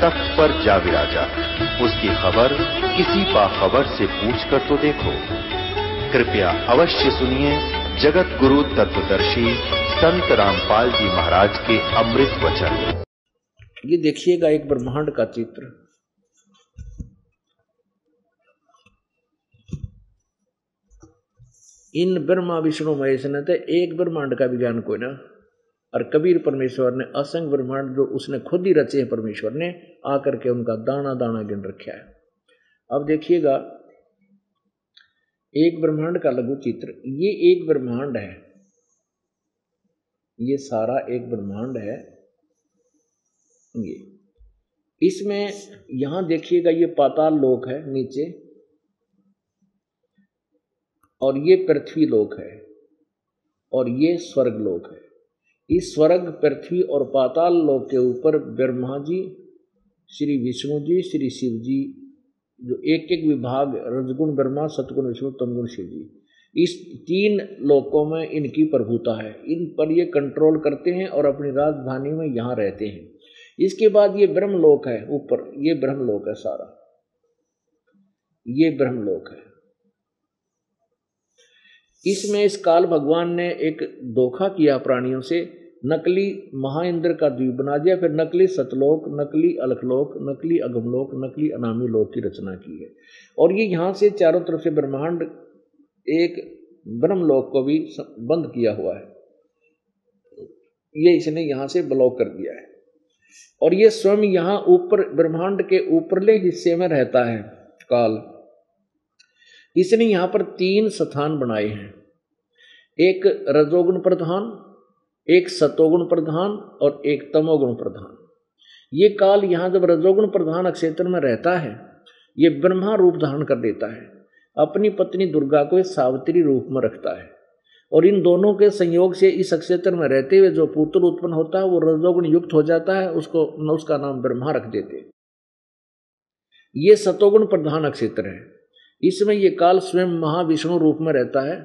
तख्त पर जा विराजा। उसकी खबर किसी बाखबर से पूछ कर तो देखो। कृपया अवश्य सुनिए जगत गुरु तत्वदर्शी संत रामपाल जी महाराज के अमृत वचन। ये देखिएगा एक ब्रह्मांड का चित्र। इन ब्रह्मा विष्णु महेश ने तो एक ब्रह्मांड का विज्ञान कोई ना। और कबीर परमेश्वर ने असंग ब्रह्मांड जो उसने खुद ही रचे हैं परमेश्वर ने, आकर के उनका दाना दाना गिन रखा है। अब देखिएगा, एक ब्रह्मांड का लघु चित्र। ये एक ब्रह्मांड है। ये सारा एक ब्रह्मांड है। ये। इसमें यहाँ देखिएगा, ये पाताल लोक है नीचे, और ये पृथ्वी लोक है, और ये स्वर्ग लोक है। इस स्वर्ग, पृथ्वी और पाताल लोक के ऊपर ब्रह्मा जी, श्री विष्णु जी, श्री शिव जी, जो एक एक विभाग, रजगुण ब्रह्मा, सतगुण विष्णु, तमगुण शिव जी। इस तीन लोकों में इनकी प्रभुता है। इन पर ये कंट्रोल करते हैं और अपनी राजधानी में यहाँ रहते हैं। इसके बाद ये ब्रह्मलोक है, ऊपर। ये ब्रह्मलोक है सारा। ये ब्रह्मलोक है। इसमें इस काल भगवान ने एक धोखा किया प्राणियों से। नकली महाइंद्र का द्वीप बना दिया, फिर नकली सतलोक, नकली अलखलोक, नकली अगमलोक, नकली अनामी लोक की रचना की है। और ये यहाँ से चारों तरफ़ से ब्रह्मांड एक ब्रह्मलोक को भी बंद किया हुआ है। ये इसने यहाँ से ब्लॉक कर दिया है। और ये स्वयं यहाँ ऊपर, ब्रह्मांड के ऊपरले हिस्से में रहता है, काल। इसने यहाँ पर तीन स्थान बनाए हैं। एक रजोगुण प्रधान एक सतोगुण प्रधान और एक तमोगुण प्रधान। ये काल यहाँ जब रजोगुण प्रधान क्षेत्र में रहता है, ये ब्रह्मा रूप धारण कर देता है, अपनी पत्नी दुर्गा को सावित्री रूप में रखता है और इन दोनों के संयोग से इस क्षेत्र में रहते हुए जो पुत्र उत्पन्न होता है, वो रजोगुण युक्त हो जाता है, उसको, उसका नाम ब्रह्मा रख देते ये सतोगुण प्रधान क्षेत्र है। इसमें ये काल स्वयं महाविष्णु रूप में रहता है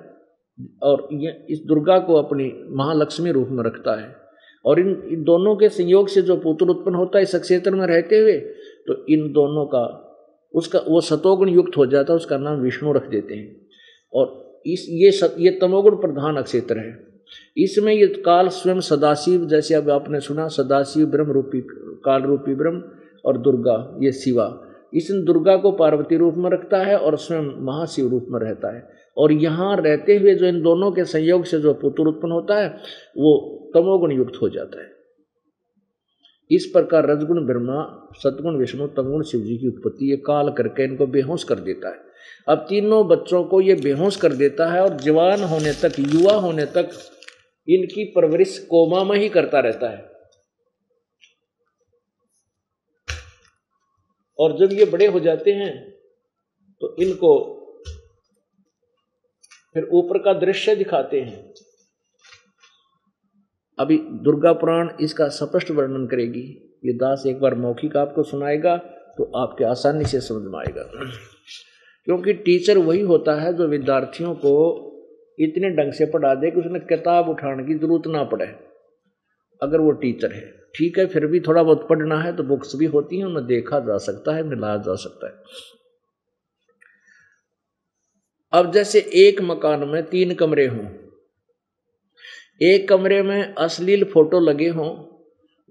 और ये इस दुर्गा को अपनी महालक्ष्मी रूप में रखता है। और इन, इन दोनों के संयोग से जो पुत्र उत्पन्न होता है इस क्षेत्र में रहते हुए तो इन दोनों का उसका वो सतोगुण युक्त हो जाता है उसका नाम विष्णु रख देते हैं। और इस ये सत, ये तमोगुण प्रधान क्षेत्र है। इसमें ये काल स्वयं सदाशिव जैसे अब आपने सुना सदाशिव ब्रह्म रूपी काल रूपी ब्रह्म और दुर्गा ये शिवा। इस दुर्गा को पार्वती रूप में रखता है और स्वयं महाशिव रूप में रहता है। और यहाँ रहते हुए जो इन दोनों के संयोग से जो पुत्र उत्पन्न होता है, वो तमोगुण युक्त हो जाता है। इस प्रकार रजगुण, ब्रह्मा, सतगुण, विष्णु, तमगुण शिव जी की उत्पत्ति ये काल करके इनको बेहोश कर देता है। अब तीनों बच्चों को ये बेहोश कर देता है और जवान होने तक, युवा होने तक इनकी परवरिश कोमा में ही करता रहता है। और जब ये बड़े हो जाते हैं तो इनको फिर ऊपर का दृश्य दिखाते हैं। अभी दुर्गा पुराण इसका स्पष्ट वर्णन करेगी। ये दास एक बार मौखिक आपको सुनाएगा तो आपके आसानी से समझ में आएगा। क्योंकि टीचर वही होता है जो विद्यार्थियों को इतने ढंग से पढ़ा दे कि उसने किताब उठाने की ज़रूरत ना पड़े। अगर वो टीचर है, ठीक है, फिर भी थोड़ा बहुत पढ़ना है तो बुक्स भी होती हैं, उन्हें देखा जा सकता है मिलाया जा सकता है। अब जैसे एक मकान में तीन कमरे हों, एक कमरे में अश्लील फ़ोटो लगे हों,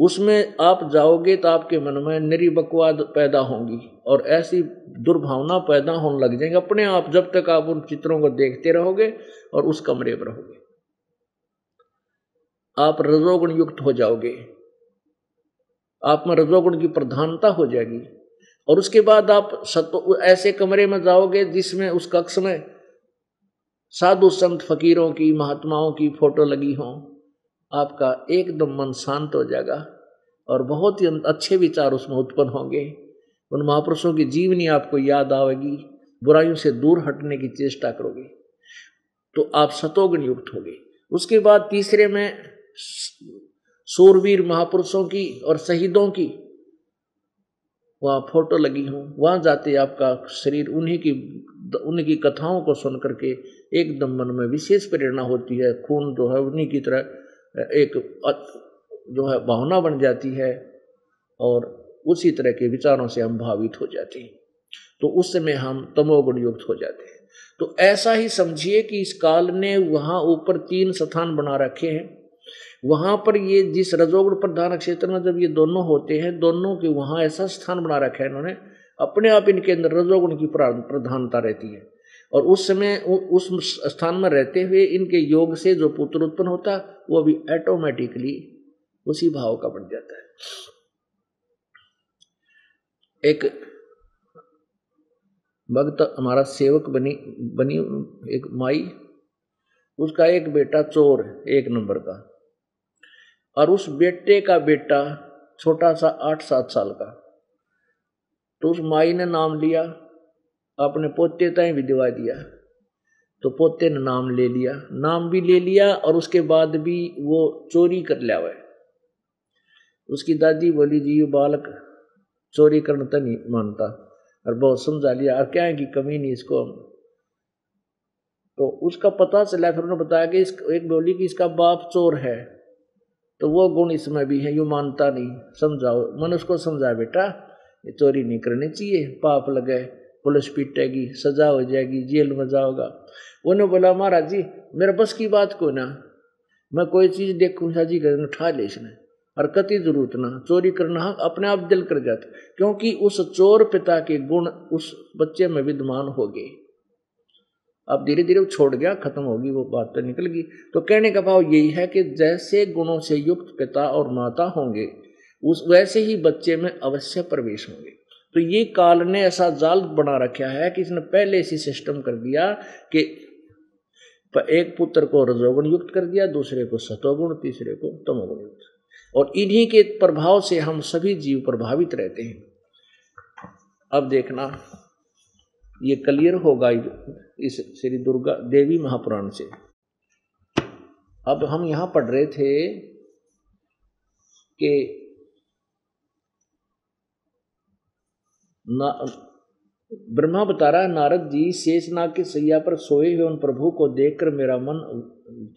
उसमें आप जाओगे तो आपके मन में निरी बकवाद पैदा होंगी और ऐसी दुर्भावना पैदा होने लग जाएँगे। अपने आप जब तक आप उन चित्रों को देखते रहोगे और उस कमरे पर रहोगे, आप रजोगुण युक्त हो जाओगे आप में रजोगुण की प्रधानता हो जाएगी और उसके बाद आप सतो ऐसे कमरे में जाओगे जिसमें उस कक्ष में साधु संत फकीरों की, महात्माओं की फ़ोटो लगी हो, आपका एकदम मन शांत हो जाएगा और बहुत ही अच्छे विचार उसमें उत्पन्न होंगे। उन महापुरुषों की जीवनी आपको याद आवेगी, बुराइयों से दूर हटने की चेष्टा करोगे तो आप सतोगुण युक्त होगे। उसके बाद तीसरे में सूरवीर महापुरुषों की और शहीदों की वहाँ फ़ोटो लगी हूँ। वहाँ जाते आपका शरीर उन्हीं की उन्हीं की कथाओं को सुन करके एकदम मन में विशेष प्रेरणा होती है। खून जो है, उन्हीं की तरह एक जो है, भावना बन जाती है और उसी तरह के विचारों से हम भावित हो जाते हैं। तो उस समय हम तमोगुण युक्त हो जाते हैं। तो ऐसा ही समझिए कि इस काल ने वहाँ ऊपर तीन स्थान बना रखे हैं। वहाँ पर ये जिस रजोगुण प्रधान क्षेत्र में जब ये दोनों होते हैं, दोनों के वहाँ ऐसा स्थान बना रखा है इन्होंने अपने आप इनके अंदर रजोगुण की प्रधानता रहती है। और उस समय उस स्थान में रहते हुए इनके योग से जो पुत्र उत्पन्न होता, वो भी ऑटोमेटिकली उसी भाव का बन जाता है। एक भक्त हमारा सेवक बनी बनी, एक माई, उसका एक बेटा चोर एक नंबर का। और उस बेटे का बेटा छोटा सा आठ सात साल का। तो उस माई ने नाम लिया, अपने पोते तय भी दिवा दिया। तो पोते ने नाम ले लिया, नाम भी ले लिया और उसके बाद भी वो चोरी कर लिया हुआ उसकी दादी बोली, जी, ये बालक चोरी करना तो नहीं मानता और बहुत समझा लिया और क्या है कि कमी नहीं इसको तो उसका पता चला, फिर उन्होंने बताया कि इस एक बोली कि इसका बाप चोर है तो वो गुण इसमें भी है, यू मानता नहीं, समझाओ मन उसको समझा बेटा। ये चोरी नहीं करनी चाहिए। पाप लगे, पुलिस पीटेगी, सजा हो जाएगी, जेल में जाओगा। उन्हें बोला, महाराज जी, मेरे बस की बात को ना, मैं कोई चीज़ देखूँ साजी कर उठा ले इसने। और कति ज़रूरत ना, चोरी करना अपने आप दिल कर जाता, क्योंकि उस चोर पिता के गुण उस बच्चे में विद्यमान हो गए। अब धीरे धीरे वो छोड़ गया, खत्म होगी, वो बात तो निकल गई। तो कहने का भाव यही है कि जैसे गुणों से युक्त पिता और माता होंगे उस वैसे ही बच्चे में अवश्य प्रवेश होंगे। तो ये काल ने ऐसा जाल बना रखा है कि इसने पहले इसी सिस्टम कर दिया कि एक पुत्र को रजोगुण युक्त कर दिया, दूसरे को सतोगुण तीसरे को तमोगुण युक्त। और इन्हीं के प्रभाव से हम सभी जीव प्रभावित रहते हैं। अब देखना, ये क्लियर होगा इस श्री दुर्गा देवी महापुराण से। अब हम यहाँ पढ़ रहे थे कि ब्रह्मा बता रहा है, नारद जी शेषनाग के सैया पर सोए हुए उन प्रभु को देखकर मेरा मन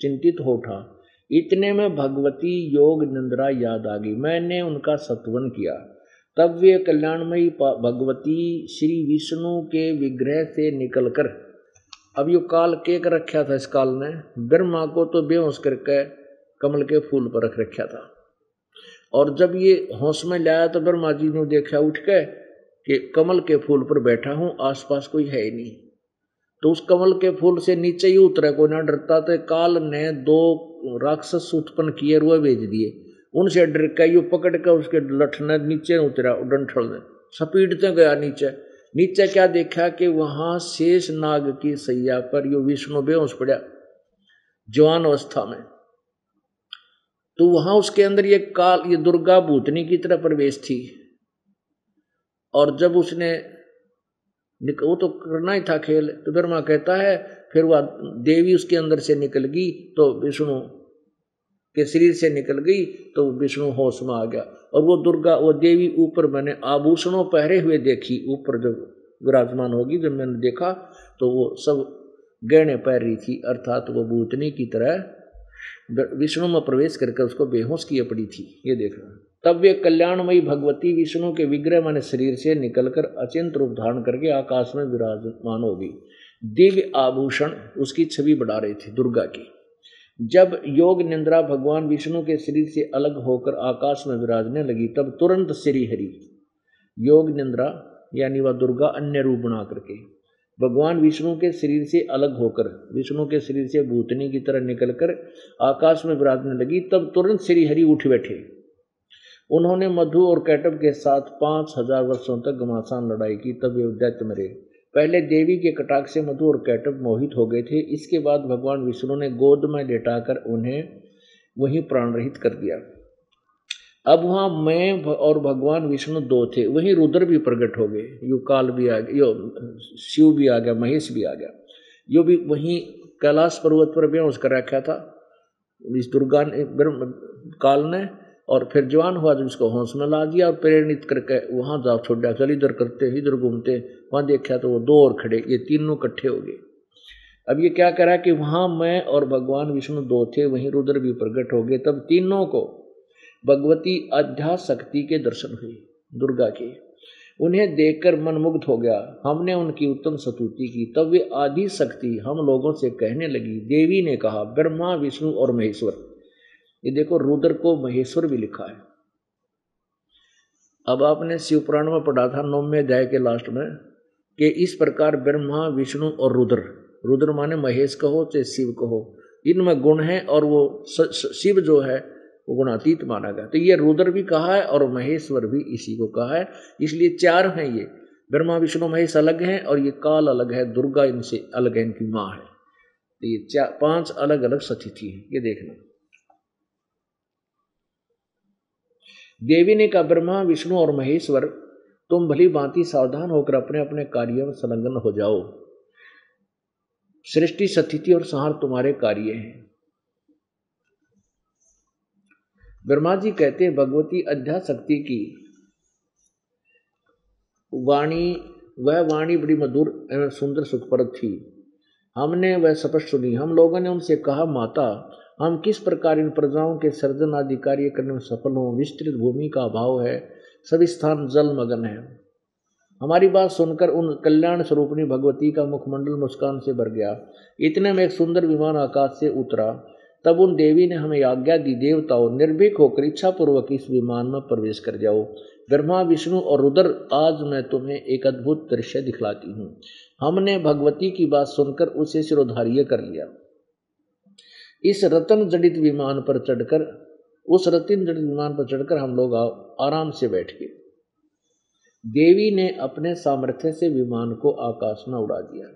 चिंतित हो उठा। इतने में भगवती योग निंद्रा याद आ गई। मैंने उनका सत्वन किया। तब वे कल्याणमयी भगवती श्री विष्णु के विग्रह से निकलकर, अब यो काल के कर रखा था इस काल ने, ब्रह्मा को तो बेहोश करके कमल के फूल पर रख रखा था। और जब ये होश में लाया तो ब्रह्मा जी ने देखा, उठ के कि कमल के फूल पर बैठा हूँ, आसपास कोई है ही नहीं। तो उस कमल के फूल से नीचे ही उतरे को ना डरता तो काल ने दो राक्षस उत्पन्न किए, रुए भेज दिए। उनसे डर के यू पकड़ के उसके लठने नीचे उतरा, डंठल ने सपीटते गया नीचे। नीचे क्या देखा कि वहाँ शेष नाग की सैया पर यो विष्णु बेहोश पड़ा, जवान अवस्था में। तो वहाँ उसके अंदर ये काल, ये दुर्गा भूतनी की तरह प्रवेश थी। और जब उसने वो तो करना ही था खेल तो ब्रह्मा कहता है, फिर वह देवी उसके अंदर से निकल गई तो विष्णु के शरीर से निकल गई तो विष्णु होश में आ गया। और वो दुर्गा, वो देवी ऊपर मैंने आभूषणों पहरे हुए देखी, ऊपर जब विराजमान होगी जब मैंने देखा तो वो सब गहने पहन रही थी, अर्थात वो भूतनी की तरह विष्णु में प्रवेश करके उसको बेहोश किए पड़ी थी, ये देखना तब वे कल्याणमयी भगवती विष्णु के विग्रह मैंने शरीर से निकलकर अचिंत रूप धारण करके आकाश में विराजमान होगी दिव्य आभूषण उसकी छवि बढ़ा रही थी दुर्गा की। जब योग निंद्रा भगवान विष्णु के शरीर से अलग होकर आकाश में विराजने लगी, तब तुरंत श्री हरि, योग निंद्रा यानी वह दुर्गा अन्य रूप बना करके, भगवान विष्णु के शरीर से अलग होकर, विष्णु के शरीर से भूतनी की तरह निकलकर आकाश में विराजने लगी, तब तुरंत श्री हरि उठ बैठे। उन्होंने मधु और कैटब के साथ पाँच हज़ार वर्षों तक घमासान लड़ाई की, तब वे दैत्य मरे पहले देवी के कटाक से मधु और कैटब मोहित हो गए थे, इसके बाद भगवान विष्णु ने गोद में लेटाकर उन्हें वहीं प्राण रहित कर दिया। अब वहाँ मैं और भगवान विष्णु दो थे, वहीं रुद्र भी प्रकट हो गए यो काल भी आ गया, यो, शिव भी आ गया, महेश भी आ गया। यो भी वहीं कैलाश पर्वत पर भी उसका रखा था। इस दुर्गा ने, ब्रह्म, काल ने और फिर जवान हुआ इसको होश में ला दिया और प्रेरित करके वहाँ जा छोड़ा, चल इधर करते, इधर घूमते, वहाँ देखा तो वो दो और खड़े, ये तीनों इकट्ठे हो गए। अब ये क्या करा कि वहाँ मैं और भगवान विष्णु दो थे, वहीं रुद्र भी प्रकट हो गए, तब तीनों को भगवती अध्यास शक्ति के दर्शन हुए, दुर्गा के। उन्हें देखकर मन मुग्ध हो गया। हमने उनकी उत्तम स्तुति की, तब वे आदि शक्ति हम लोगों से कहने लगी, देवी ने कहा, ब्रह्मा, विष्णु और महेश्वर ये देखो रुद्र को महेश्वर भी लिखा है। अब आपने शिवपुराण में पढ़ा था नौवे अध्याय के लास्ट में कि इस प्रकार ब्रह्मा, विष्णु और रुद्र रुद्र माने महेश कहो चाहे शिव कहो, इनमें गुण है और वो शिव जो है, वो गुणातीत माना गया। तो ये रुद्र भी कहा है और महेश्वर भी इसी को कहा है। इसलिए चार हैं ये, ब्रह्मा, विष्णु, महेश अलग हैं और ये काल अलग है, दुर्गा इनसे अलग है, इनकी माँ है। तो ये चार पाँच अलग अलग सतिथि है, ये देखना। देवी ने कहा, ब्रह्मा, विष्णु और महेश्वर, तुम भली भांति सावधान होकर अपने अपने कार्यों में संलग्न हो जाओ। सृष्टि सतिथि और संहार तुम्हारे कार्य हैं। ब्रह्मा जी कहते हैं, भगवती अध्याशक्ति की वाणी, वह वाणी बड़ी मधुर एवं सुंदर सुखप्रद थी। हमने वह स्पष्ट सुनी। हम लोगों ने उनसे कहा, माता हम किस प्रकार इन प्रजाओं के सर्जन आदि कार्य करने में सफल हों? विस्तृत भूमि का अभाव है। सभी स्थान जल मगन है। हमारी बात सुनकर उन कल्याण स्वरूपणी भगवती का मुखमंडल मुस्कान से भर गया। इतने में एक सुंदर विमान आकाश से उतरा। तब उन देवी ने हमें आज्ञा दी, देवताओं, निर्भीक होकर इच्छापूर्वक इस विमान में प्रवेश कर जाओ। ब्रह्मा, विष्णु और रुद्र आज मैं तुम्हें एक अद्भुत दृश्य दिखलाती हूँ। हमने भगवती की बात सुनकर उसे सिरोधार्य कर लिया। इस रतन जड़ित विमान पर चढ़कर, उस रतन जड़ित विमान पर चढ़कर हम लोग आराम से बैठ गए देवी ने अपने सामर्थ्य से विमान को आकाश में उड़ा दिया।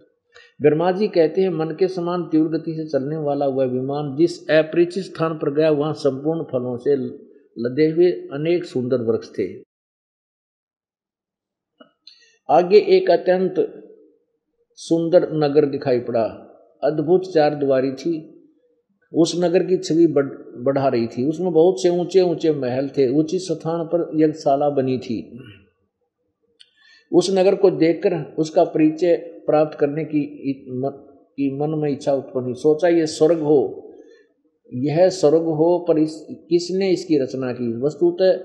ब्रह्मा जी कहते हैं, मन के समान तीव्र गति से चलने वाला वह विमान जिस अपरिचित स्थान पर गया, वहाँ संपूर्ण फलों से लदे हुए अनेक सुंदर वृक्ष थे। आगे एक अत्यंत सुंदर नगर दिखाई पड़ा। अद्भुत चार द्वारी थी। उस नगर की छवि बढ़, बढ़ा रही थी। उसमें बहुत से ऊँचे ऊँचे महल थे। ऊँची स्थान पर यज्ञशाला बनी थी। उस नगर को देखकर उसका परिचय प्राप्त करने की की मन में इच्छा उत्पन्न हुई। सोचा, ये स्वर्ग हो। यह स्वर्ग हो पर इस, किसने इसकी रचना की? वस्तुतः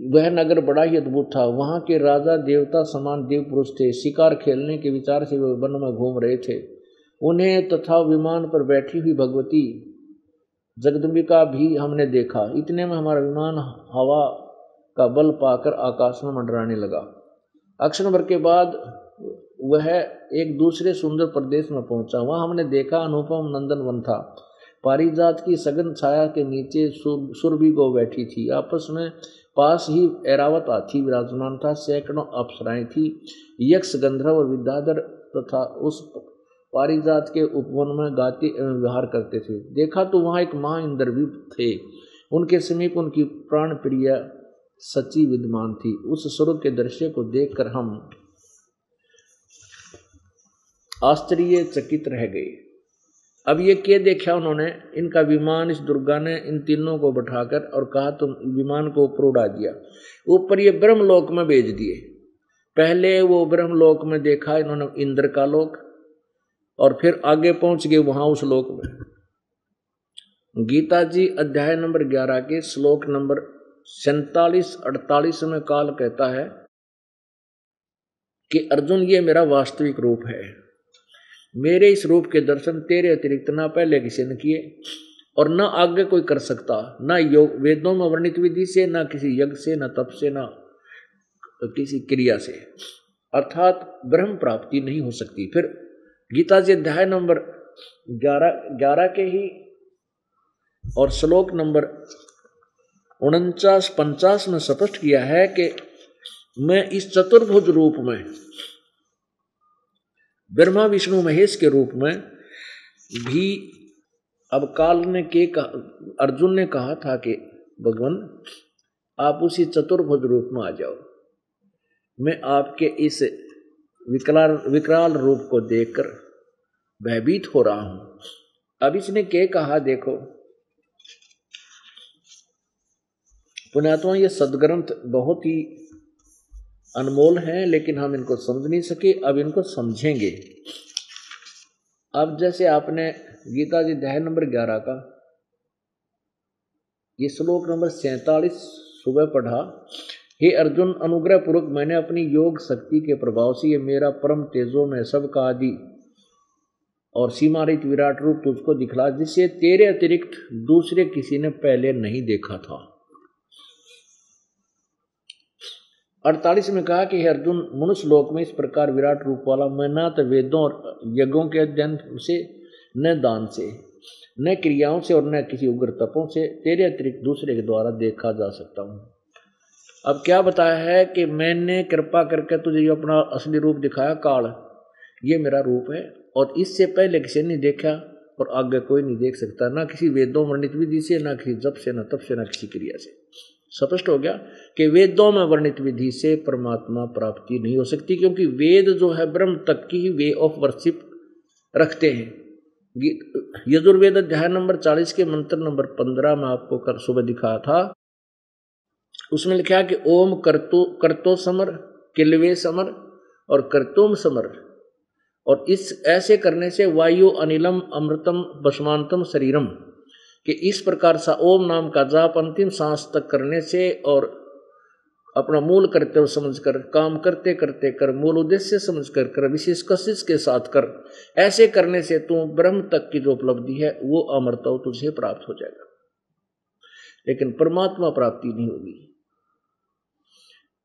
वह नगर बड़ा ही अद्भुत था। वहाँ के राजा, देवता, समान देव पुरुष थे। शिकार खेलने के विचार से वे वन में घूम रहे थे। उन्हें तथा विमान पर बैठी हुई भगवती, जगदम्बिका भी हमने देखा। इतने में हमारा विमान हवा का बल पाकर आकाश में मंडराने लगा। अक्षर भर के बाद वह एक दूसरे सुंदर प्रदेश में पहुँचा। वहाँ हमने देखा अनुपम नंदन वन था। पारिजात की सघन छाया के नीचे सुरभि गो बैठी थी। आपस में पास ही एरावत हाथी विराजमान था। सैकड़ों अप्सराएँ थी। यक्ष, गंधर्व और विद्याधर तथा उस पारिजात के उपवन में गाते व्यवहार करते थे। देखा तो वहाँ एक महा इंद्र भी थे। उनके समीप उनकी प्राण प्रिय सची विद्यमान थी। उस स्वरूप के दृश्य को देखकर हम आश्चर्य चकित रह गए। अब ये क्या देखा उन्होंने? इनका विमान, इस दुर्गा ने इन तीनों को बैठाकर और कहा, तुम विमान को ऊपर उड़ा दिया। ऊपर ये ब्रह्मलोक में भेज दिए। पहले वो ब्रह्मलोक में देखा इन्होंने इंद्र का लोक और फिर आगे पहुँच गए वहाँ उस लोक में। गीता जी अध्याय नंबर ग्यारह के श्लोक नंबर सैतालीस, अड़तालीस में काल कहता है कि, अर्जुन, ये मेरा वास्तविक रूप है। मेरे इस रूप के दर्शन तेरे अतिरिक्त ना पहले किसी ने किए और ना आगे कोई कर सकता, ना योग, वेदों में वर्णित विधि से, ना किसी यज्ञ से, न तप से, ना किसी क्रिया से। अर्थात ब्रह्म प्राप्ति नहीं हो सकती। फिर गीता जी अध्याय नंबर ग्यारह ग्यारह के ही और श्लोक नंबर उनचास, पंचास में स्पष्ट किया है कि मैं इस चतुर्भुज रूप में, ब्रह्मा, विष्णु, महेश के रूप में भी, अब काल ने के कहा, अर्जुन ने कहा था कि, भगवान, आप उसी चतुर्भुज रूप में आ जाओ। मैं आपके इस विकराल विकराल रूप को देखकर भयभीत हो रहा हूँ। अब इसने क्या कहा, देखो। पुण्यात्मा, ये सदग्रंथ बहुत ही अनमोल हैं, लेकिन हम इनको समझ नहीं सके। अब इनको समझेंगे। अब जैसे आपने गीता जी अध्याय नंबर ग्यारह का, ये श्लोक नंबर सैतालीस सुबह पढ़ा, हे अर्जुन, अनुग्रह पूर्वक मैंने अपनी योग शक्ति के प्रभाव से ये मेरा परम तेजो में सबका आदि और सीमारित विराट रूप तुझको दिखला जिसे तेरे अतिरिक्त दूसरे किसी ने पहले नहीं देखा था। अड़तालीस में कहा कि अर्जुन, मनुष्य लोक में इस प्रकार विराट रूप वाला मैं न तो वेदों और यज्ञों के अध्ययन से, न दान से, न क्रियाओं से और न किसी उग्र तपों से तेरे अतिरिक्त दूसरे के द्वारा देखा जा सकता हूँ। अब क्या बताया है कि मैंने कृपा करके तुझे अपना असली रूप दिखाया, काल? ये मेरा रूप है। और इससे पहले किसी ने देखा और आगे कोई नहीं देख सकता, ना किसी वेदों वर्णित विधि से, ना किसी जप से, ना तप से, ना किसी क्रिया से। स्पष्ट हो गया कि वेदों में वर्णित विधि से परमात्मा प्राप्ति नहीं हो सकती, क्योंकि वेद जो है ब्रह्म तक की ही वे ऑफ़ वर्शिप रखते हैं। यजुर्वेद अध्याय नंबर चालीस के मंत्र नंबर पंद्रह में आपको कर सुबह दिखाया था। उसमें लिखा कि ओम करतो करतो समर, किलवे समर और करतोम समर और इस ऐसे करने से वायु अनिलम अमृतम बसमांतम शरीरम, कि इस प्रकार सा ओम नाम का जाप अंतिम सांस तक करने से और अपना मूल कर्तव्य समझकर, काम करते करते कर, मूल उद्देश्य समझ कर कर विशेष कशिश के साथ कर, ऐसे करने से तू ब्रह्म तक की जो उपलब्धि है, वो अमरता तुझे प्राप्त हो जाएगा। लेकिन परमात्मा प्राप्ति नहीं होगी।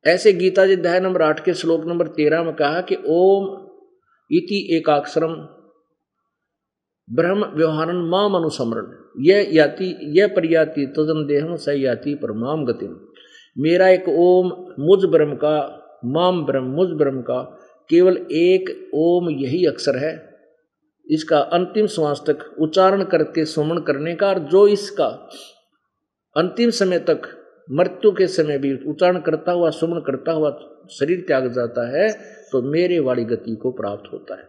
ऐसे गीता जी अध्याय नंबर आठ के श्लोक नंबर तेरह में कहा कि ओम इति एकाक्षरम। ब्रह्म व्यवहारन माम अनुसमरण यह याति यह प्रयाति तदन देहम स याति परमाम गतिम। मेरा एक ओम, मुझ ब्रह्म का माम ब्रह्म, मुझ ब्रह्म का, केवल एक ओम यही अक्षर है। इसका अंतिम श्वास तक उच्चारण करके सुमन करने का, और जो इसका अंतिम समय तक मृत्यु के समय भी उच्चारण करता हुआ, सुमन करता हुआ शरीर त्याग जाता है तो मेरे वाली गति को प्राप्त होता है।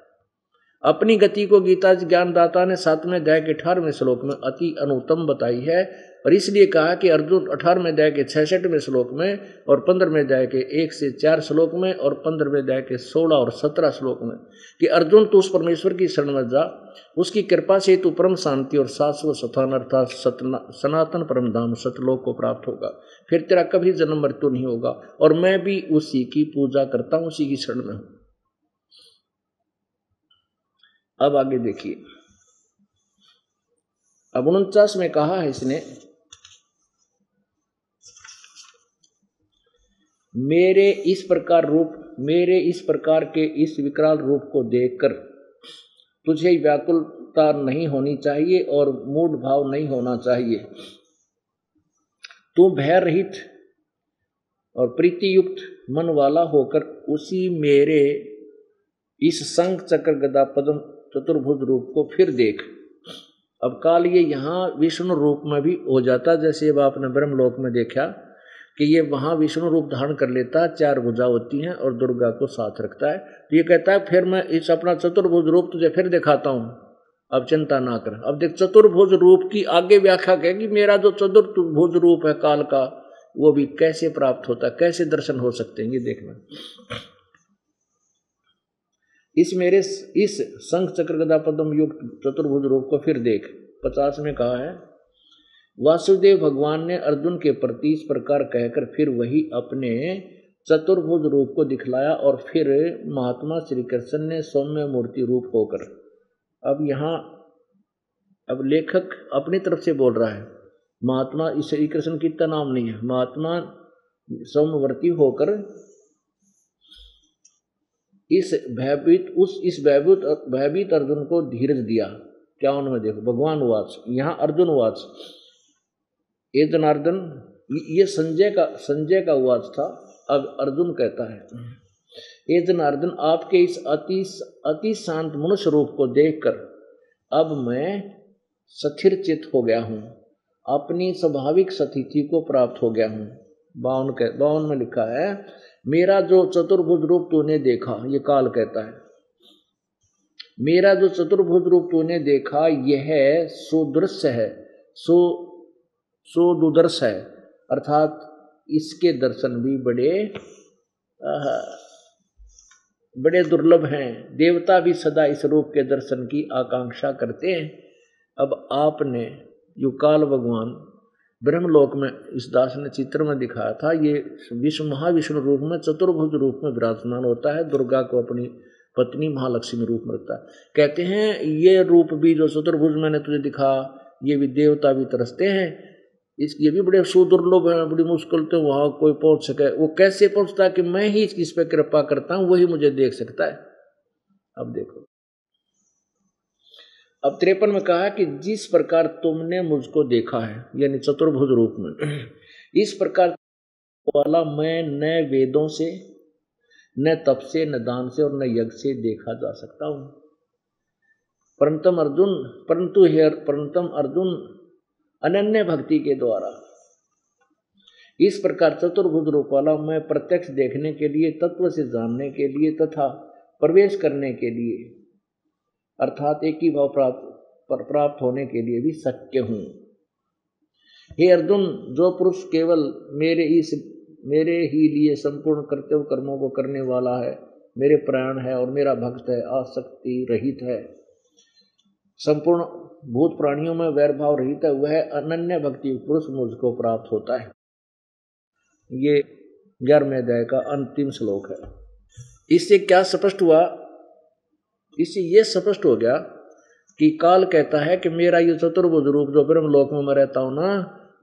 अपनी गति को गीता ज्ञानदाता ने सातवें अध्याय के अठारहवें श्लोक में अति अनुत्तम बताई है और इसलिए कहा कि अर्जुन अठारहवें अध्याय के छठवें श्लोक में और पंद्रहवें अध्याय के एक से चार श्लोक में और पंद्रहवें अध्याय के सोलह और सत्रह श्लोक में कि अर्जुन, तू उस परमेश्वर की शरण में जा। उसकी कृपा से तू परम शांति और शाश्वत सथान अर्थात सनातन परम धाम सतलोक को प्राप्त होगा। फिर तेरा कभी जन्म मृत्यु नहीं होगा और मैं भी उसी की पूजा करता हूँ, उसी की शरण में हूँ। अब आगे देखिए। अब उनचास में कहा है इसने मेरे इस प्रकार रूप, मेरे इस प्रकार के इस विकराल रूप को देखकर तुझे व्याकुलता नहीं होनी चाहिए और मूड भाव नहीं होना चाहिए। तू भय रहित और प्रीति युक्त मन वाला होकर उसी मेरे इस संघ चक्र गदा पद्म चतुर्भुज रूप को फिर देख। अब काल ये यहाँ विष्णु रूप में भी हो जाता, जैसे अब आपने ब्रह्मलोक में देखा। कि ये वहाँ विष्णु रूप धारण कर लेता है, चार भुजा होती हैं और दुर्गा को साथ रखता है। तो ये कहता है, फिर मैं इस अपना चतुर्भुज रूप तुझे फिर दिखाता हूँ। अब चिंता ना कर। अब देख, चतुर्भुज रूप की आगे व्याख्या कह कि मेरा जो चतुर्भुज रूप है काल का, वो भी कैसे प्राप्त होता है? कैसे दर्शन हो सकते हैं? ये देखना। इस मेरे इस संघ चक्र गदा पद्म युक्त चतुर्भुज रूप को फिर देख। पचास में कहा है वासुदेव भगवान ने अर्जुन के प्रति इस प्रकार कहकर फिर वही अपने चतुर्भुज रूप को दिखलाया और फिर महात्मा श्री कृष्ण ने सौम्य मूर्ति रूप होकर, अब यहाँ, अब लेखक अपनी तरफ़ से बोल रहा है, महात्मा श्री कृष्ण की इतना नाम नहीं है, महात्मा सौम्यवर्ती होकर इस भयभीत, उस, इस भयभीत भयभीत अर्जुन को धीरज दिया। क्या उनमें देखो, भगवान वाच यहाँ अर्जुन वाच ए जनार्दन ये संजय का संजय का वाच था, अब अर्जुन कहता है ए जनार्दन आपके इस अति अति शांत मनुष्य रूप को देखकर अब मैं स्थिर चित हो गया हूँ, अपनी स्वाभाविक स्थिति को प्राप्त हो गया हूँ। बावन कह, बावन में लिखा है, मेरा जो चतुर्भुज रूप तूने देखा, ये काल कहता है, मेरा जो चतुर्भुज रूप तूने देखा, यह सुदृश्य है, सो सुदुदर्श है। अर्थात इसके दर्शन भी बड़े बड़े दुर्लभ हैं। देवता भी सदा इस रूप के दर्शन की आकांक्षा करते हैं। अब आपने युकाल भगवान ब्रह्मलोक में इस दास ने चित्र में दिखाया था, ये विश्व महाविष्णु रूप में, चतुर्भुज रूप में विराजमान होता है। दुर्गा को अपनी पत्नी महालक्ष्मी रूप में रखता है। कहते हैं, ये रूप भी जो चतुर्भुज मैंने तुझे दिखा, ये भी देवता भी तरसते हैं। इस, ये भी बड़े सुदुर्लभ है, बड़ी मुश्किल तो वहाँ कोई पहुँच सके। वो कैसे पहुँचता है कि मैं ही इस पर कृपा करता हूँ, वही मुझे देख सकता है। अब देखो। अब त्रेपन में कहा कि जिस प्रकार तुमने मुझको देखा है, यानी चतुर्भुज रूप में, इस प्रकार वाला मैं न वेदों से, न तप से, न दान से और न यज्ञ से देखा जा सकता हूँ। परंतम अर्जुन, परंतु हे परंतम अर्जुन अनन्य भक्ति के द्वारा। इस प्रकार चतुर्भुज रूप वाला मैं प्रत्यक्ष देखने के लिए, तत्व से जानने के लिए तथा प्रवेश करने के लिए, अर्थात एक ही भाव प्राप्त, पर प्राप्त होने के लिए भी शक्य हूँ। हे अर्जुन, जो पुरुष केवल मेरे इस, मेरे ही लिए संपूर्ण कर्तव्य कर्मों को करने वाला है, मेरे प्राण है और मेरा भक्त है, आसक्ति रहित है संपूर्ण भूत प्राणियों में वैर भाव रहित है वह अनन्य भक्ति पुरुष मुझको प्राप्त होता है। ये ग्यारहवें अध्याय का अंतिम श्लोक है। इससे क्या स्पष्ट हुआ? इससे यह स्पष्ट हो गया कि काल कहता है कि मेरा ये चतुर्भुज रूप जो ब्रह्म लोक में मैं रहता हूँ ना,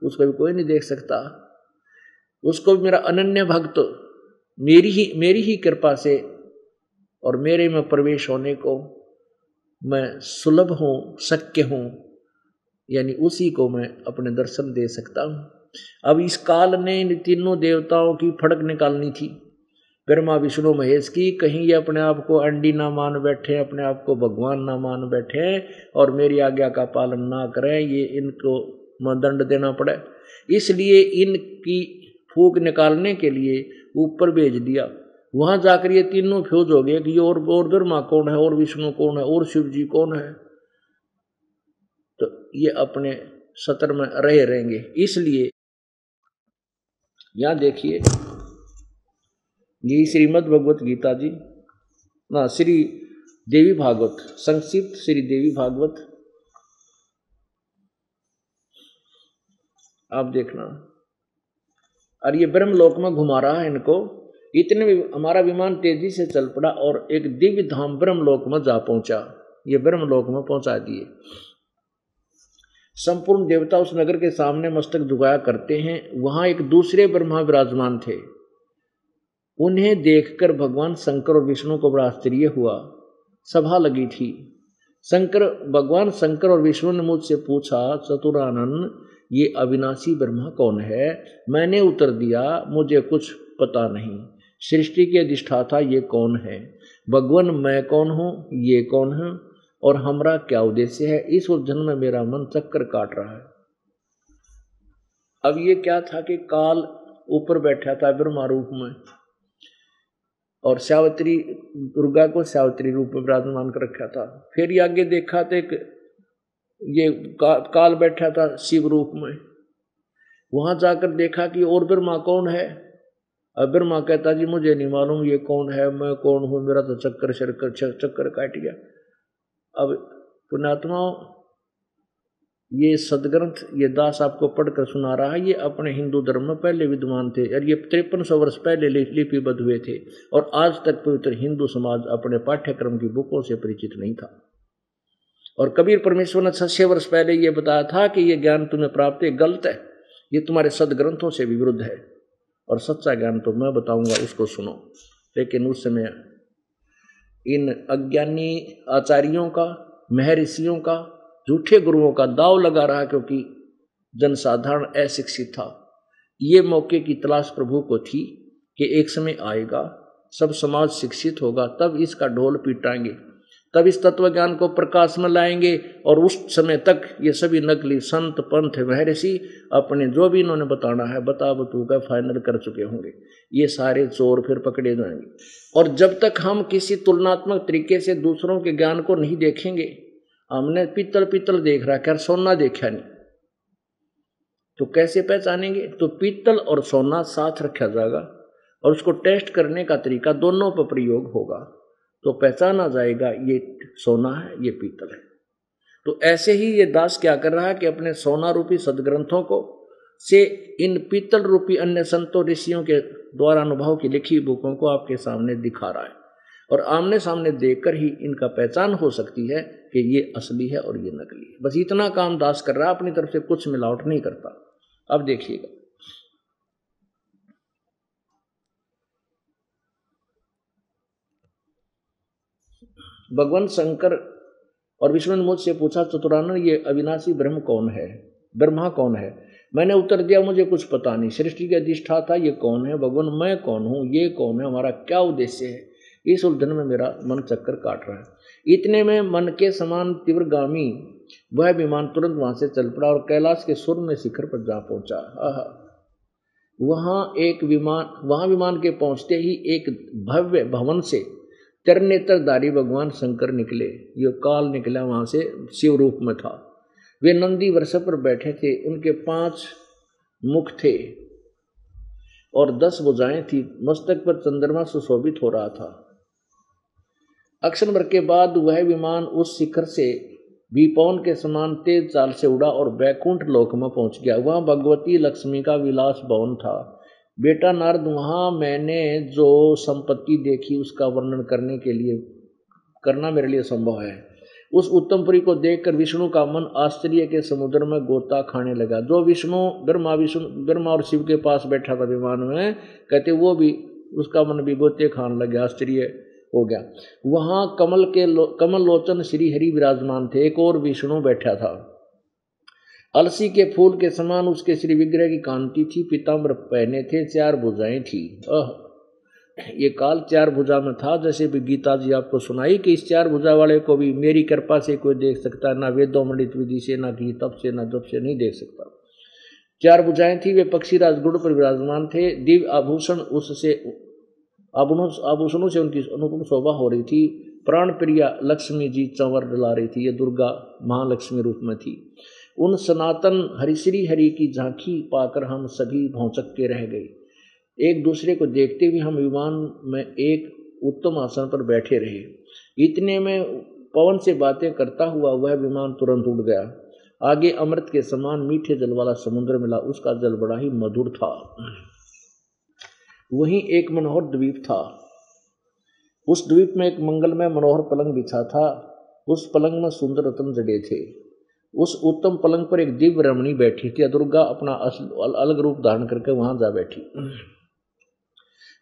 उसको भी कोई नहीं देख सकता। उसको भी मेरा अनन्य भक्त, मेरी ही मेरी ही कृपा से और मेरे में प्रवेश होने को मैं सुलभ हूँ शक्य हूँ, यानी उसी को मैं अपने दर्शन दे सकता हूँ। अब इस काल ने इन तीनों देवताओं की फड़क निकालनी थी। ब्रह्मा, विष्णु, महेश की, कहीं ये अपने आप को अंडी ना मान बैठे, अपने आप को भगवान ना मान बैठे, और मेरी आज्ञा का पालन ना करें, ये इनको दंड देना पड़े। इसलिए इनकी फूक निकालने के लिए ऊपर भेज दिया। वहाँ जाकर ये तीनों फ्यूज हो गए कि ये और और ब्रह्मा कौन है, और विष्णु कौन है, और शिव जी कौन है? तो ये अपने सत्र में रहे रहेंगे। इसलिए यहाँ देखिए, ये श्रीमद भगवत गीता जी, ना, श्री देवी भागवत, संक्षिप्त श्री देवी भागवत। आप देखना। और ये ब्रह्मलोक में घुमा रहा है इनको। इतने हमारा विमान तेज़ी से चल पड़ा और एक दिव्य धाम ब्रह्मलोक में जा पहुँचा। ये ब्रह्मलोक में पहुँचा दिए। संपूर्ण देवता उस नगर के सामने मस्तक झुकाया करते हैं। वहाँ एक दूसरे ब्रह्मा विराजमान थे। उन्हें देखकर भगवान शंकर और विष्णु को बड़ा आश्चर्य हुआ। सभा लगी थी। शंकर, भगवान शंकर और विष्णु ने मुझसे पूछा, चतुरानंद, ये अविनाशी ब्रह्मा कौन है? मैंने उत्तर दिया, मुझे कुछ पता नहीं। सृष्टि के अधिष्ठाता ये कौन है? भगवान मैं कौन हूँ? ये कौन है? और हमारा क्या उद्देश्य है? इस उलझन में मेरा मन चक्कर काट रहा है। अब ये क्या था कि काल ऊपर बैठा था ब्रह्मा रूप में। और सावित्री दुर्गा को सावित्री रूप में विराजमान कर रखा था। फिर ये आगे देखा तो एक ये का, काल बैठा था शिव रूप में। वहाँ जाकर देखा कि और ब्रह्मा कौन है? अब ब्रह्मा कहता, जी, मुझे नहीं मालूम ये कौन है, मैं कौन हूँ, मेरा तो चक्कर चक्कर चक्कर काट गया। अब पुणात्मा ये सदग्रंथ, ये दास आपको पढ़कर सुना रहा है, ये अपने हिंदू धर्म में पहले विद्वान थे और ये तिरपन सौ वर्ष पहले लिपिबद्ध हुए थे और आज तक पवित्र हिंदू समाज अपने पाठ्यक्रम की बुकों से परिचित नहीं था। और कबीर परमेश्वर ने छह वर्ष पहले ये बताया था कि ये ज्ञान तुम्हें प्राप्त है, गलत है, ये तुम्हारे सदग्रंथों से भी विरुद्ध है। और सच्चा ज्ञान तो मैं बताऊँगा, उसको सुनो। लेकिन उस समय इन अज्ञानी आचार्यों का, महर्षियों का, झूठे गुरुओं का दाव लगा रहा, क्योंकि जनसाधारण अशिक्षित था। ये मौके की तलाश प्रभु को थी कि एक समय आएगा, सब समाज शिक्षित होगा, तब इसका ढोल पीटाएँगे। तब इस तत्व ज्ञान को प्रकाश में लाएँगे और उस समय तक ये सभी नकली संत, पंथ, महर्षि अपने जो भी इन्होंने बताना है बता बतू का फाइनल कर चुके होंगे। ये सारे चोर फिर पकड़े जाएँगे। और जब तक हम किसी तुलनात्मक तरीके से दूसरों के ज्ञान को नहीं देखेंगे, हमने पित्तल पित्तल देख रहा क्या सोना देखा नहीं। तो कैसे पहचानेंगे? तो पीतल और सोना साथ रखा जाएगा और उसको टेस्ट करने का तरीका दोनों पर प्रयोग होगा। तो पहचाना जाएगा ये सोना है, ये पीतल है। तो ऐसे ही ये दास क्या कर रहा है कि अपने सोना रूपी सदग्रंथों को से इन पीतल रूपी अन्य संतों, ऋषियों के द्वारा अनुभव की लिखी बुकों को आपके सामने दिखा रहा है। और आमने सामने देखकर ही इनका पहचान हो सकती है कि ये असली है और ये नकली है। बस इतना काम दास कर रहा है, अपनी तरफ़ से कुछ मिलावट नहीं करता। अब देखिएगा। भगवान शंकर और विष्णु ने मुझसे पूछा, चतुरानंद, ये अविनाशी ब्रह्म कौन है? ब्रह्मा कौन है? मैंने उत्तर दिया, मुझे कुछ पता नहीं। सृष्टि के अधिष्ठा था ये कौन है? भगवान, मैं कौन हूँ? ये कौन है? हमारा क्या उद्देश्य है? इस उलझन में मेरा मन चक्कर काट रहा है। इतने में मन के समान तीव्रगामी, वह विमान तुरंत वहाँ से चल पड़ा और कैलाश के सुर में शिखर पर जा पहुँचा। वहाँ एक विमान, वहाँ विमान के पहुँचते ही एक भव्य भवन से तिरनेत्रधारी भगवान शंकर निकले। ये काल निकला वहाँ से शिव रूप में था। वे नंदी वर्ष पर बैठे थे। उनके पाँच मुख थे और दस भुजाएँ थी। मस्तक पर चंद्रमा सुशोभित हो रहा था। अक्षर भर के बाद वह विमान उस शिखर से विपौन के समान तेज चाल से उड़ा और बैकुंठ लोक में पहुँच गया। वहाँ भगवती लक्ष्मी का विलास भवन था। बेटा नारद वहाँ मैंने जो संपत्ति देखी उसका वर्णन करने के लिए करना मेरे लिए संभव है। उस उत्तमपुरी को देखकर विष्णु का मन आश्चर्य के समुद्र में गोता खाने लगा। जो विष्णु ब्रह्मा विष्णु ब्रह्मा और शिव के पास बैठा था विमान में कहते वो भी उसका मन भी गोते खाने लगे आश्चर्य हो गया। वहाँ कमल के लो, कमल लोचन श्री हरि विराजमान थे। एक और विष्णु बैठा था। अलसी के फूल के समान उसके श्री विग्रह की कांति थी पिताम्र पहने थे, चार भुजाएँ थी। अह, ये काल चार भुजा में था, जैसे भी गीता जी आपको सुनाई कि इस चार भुजा वाले को भी मेरी कृपा से कोई देख सकता, ना वेदों मंडित विधि से, ना की तप से, ना जप से नहीं देख सकता। चार भुजाएँ थी, वे पक्षी राजगुड़ पर विराजमान थे, दिव्य आभूषण उससे, आभूषणों से उनकी अनुपम शोभा हो रही थी। प्राण प्रिया लक्ष्मी जी चंवर डला रही थी, ये दुर्गा महालक्ष्मी रूप में थी। उन सनातन हरिश्री हरि की झांकी पाकर हम सभी भौचक के रह गए। एक दूसरे को देखते हुए हम विमान में एक उत्तम आसन पर बैठे रहे। इतने में पवन से बातें करता हुआ वह विमान तुरंत उड़ गया। आगे अमृत के समान मीठे जल वाला समुद्र मिला। उसका जल बड़ा ही मधुर था। वहीं एक मनोहर द्वीप था। उस द्वीप में एक मंगलमय मनोहर पलंग बिछा था। उस पलंग में सुंदर रत्न जड़े थे। उस उत्तम पलंग पर एक दिव्य रमणी बैठी थी दुर्गा अपना अलग रूप धारण करके वहाँ जा बैठी।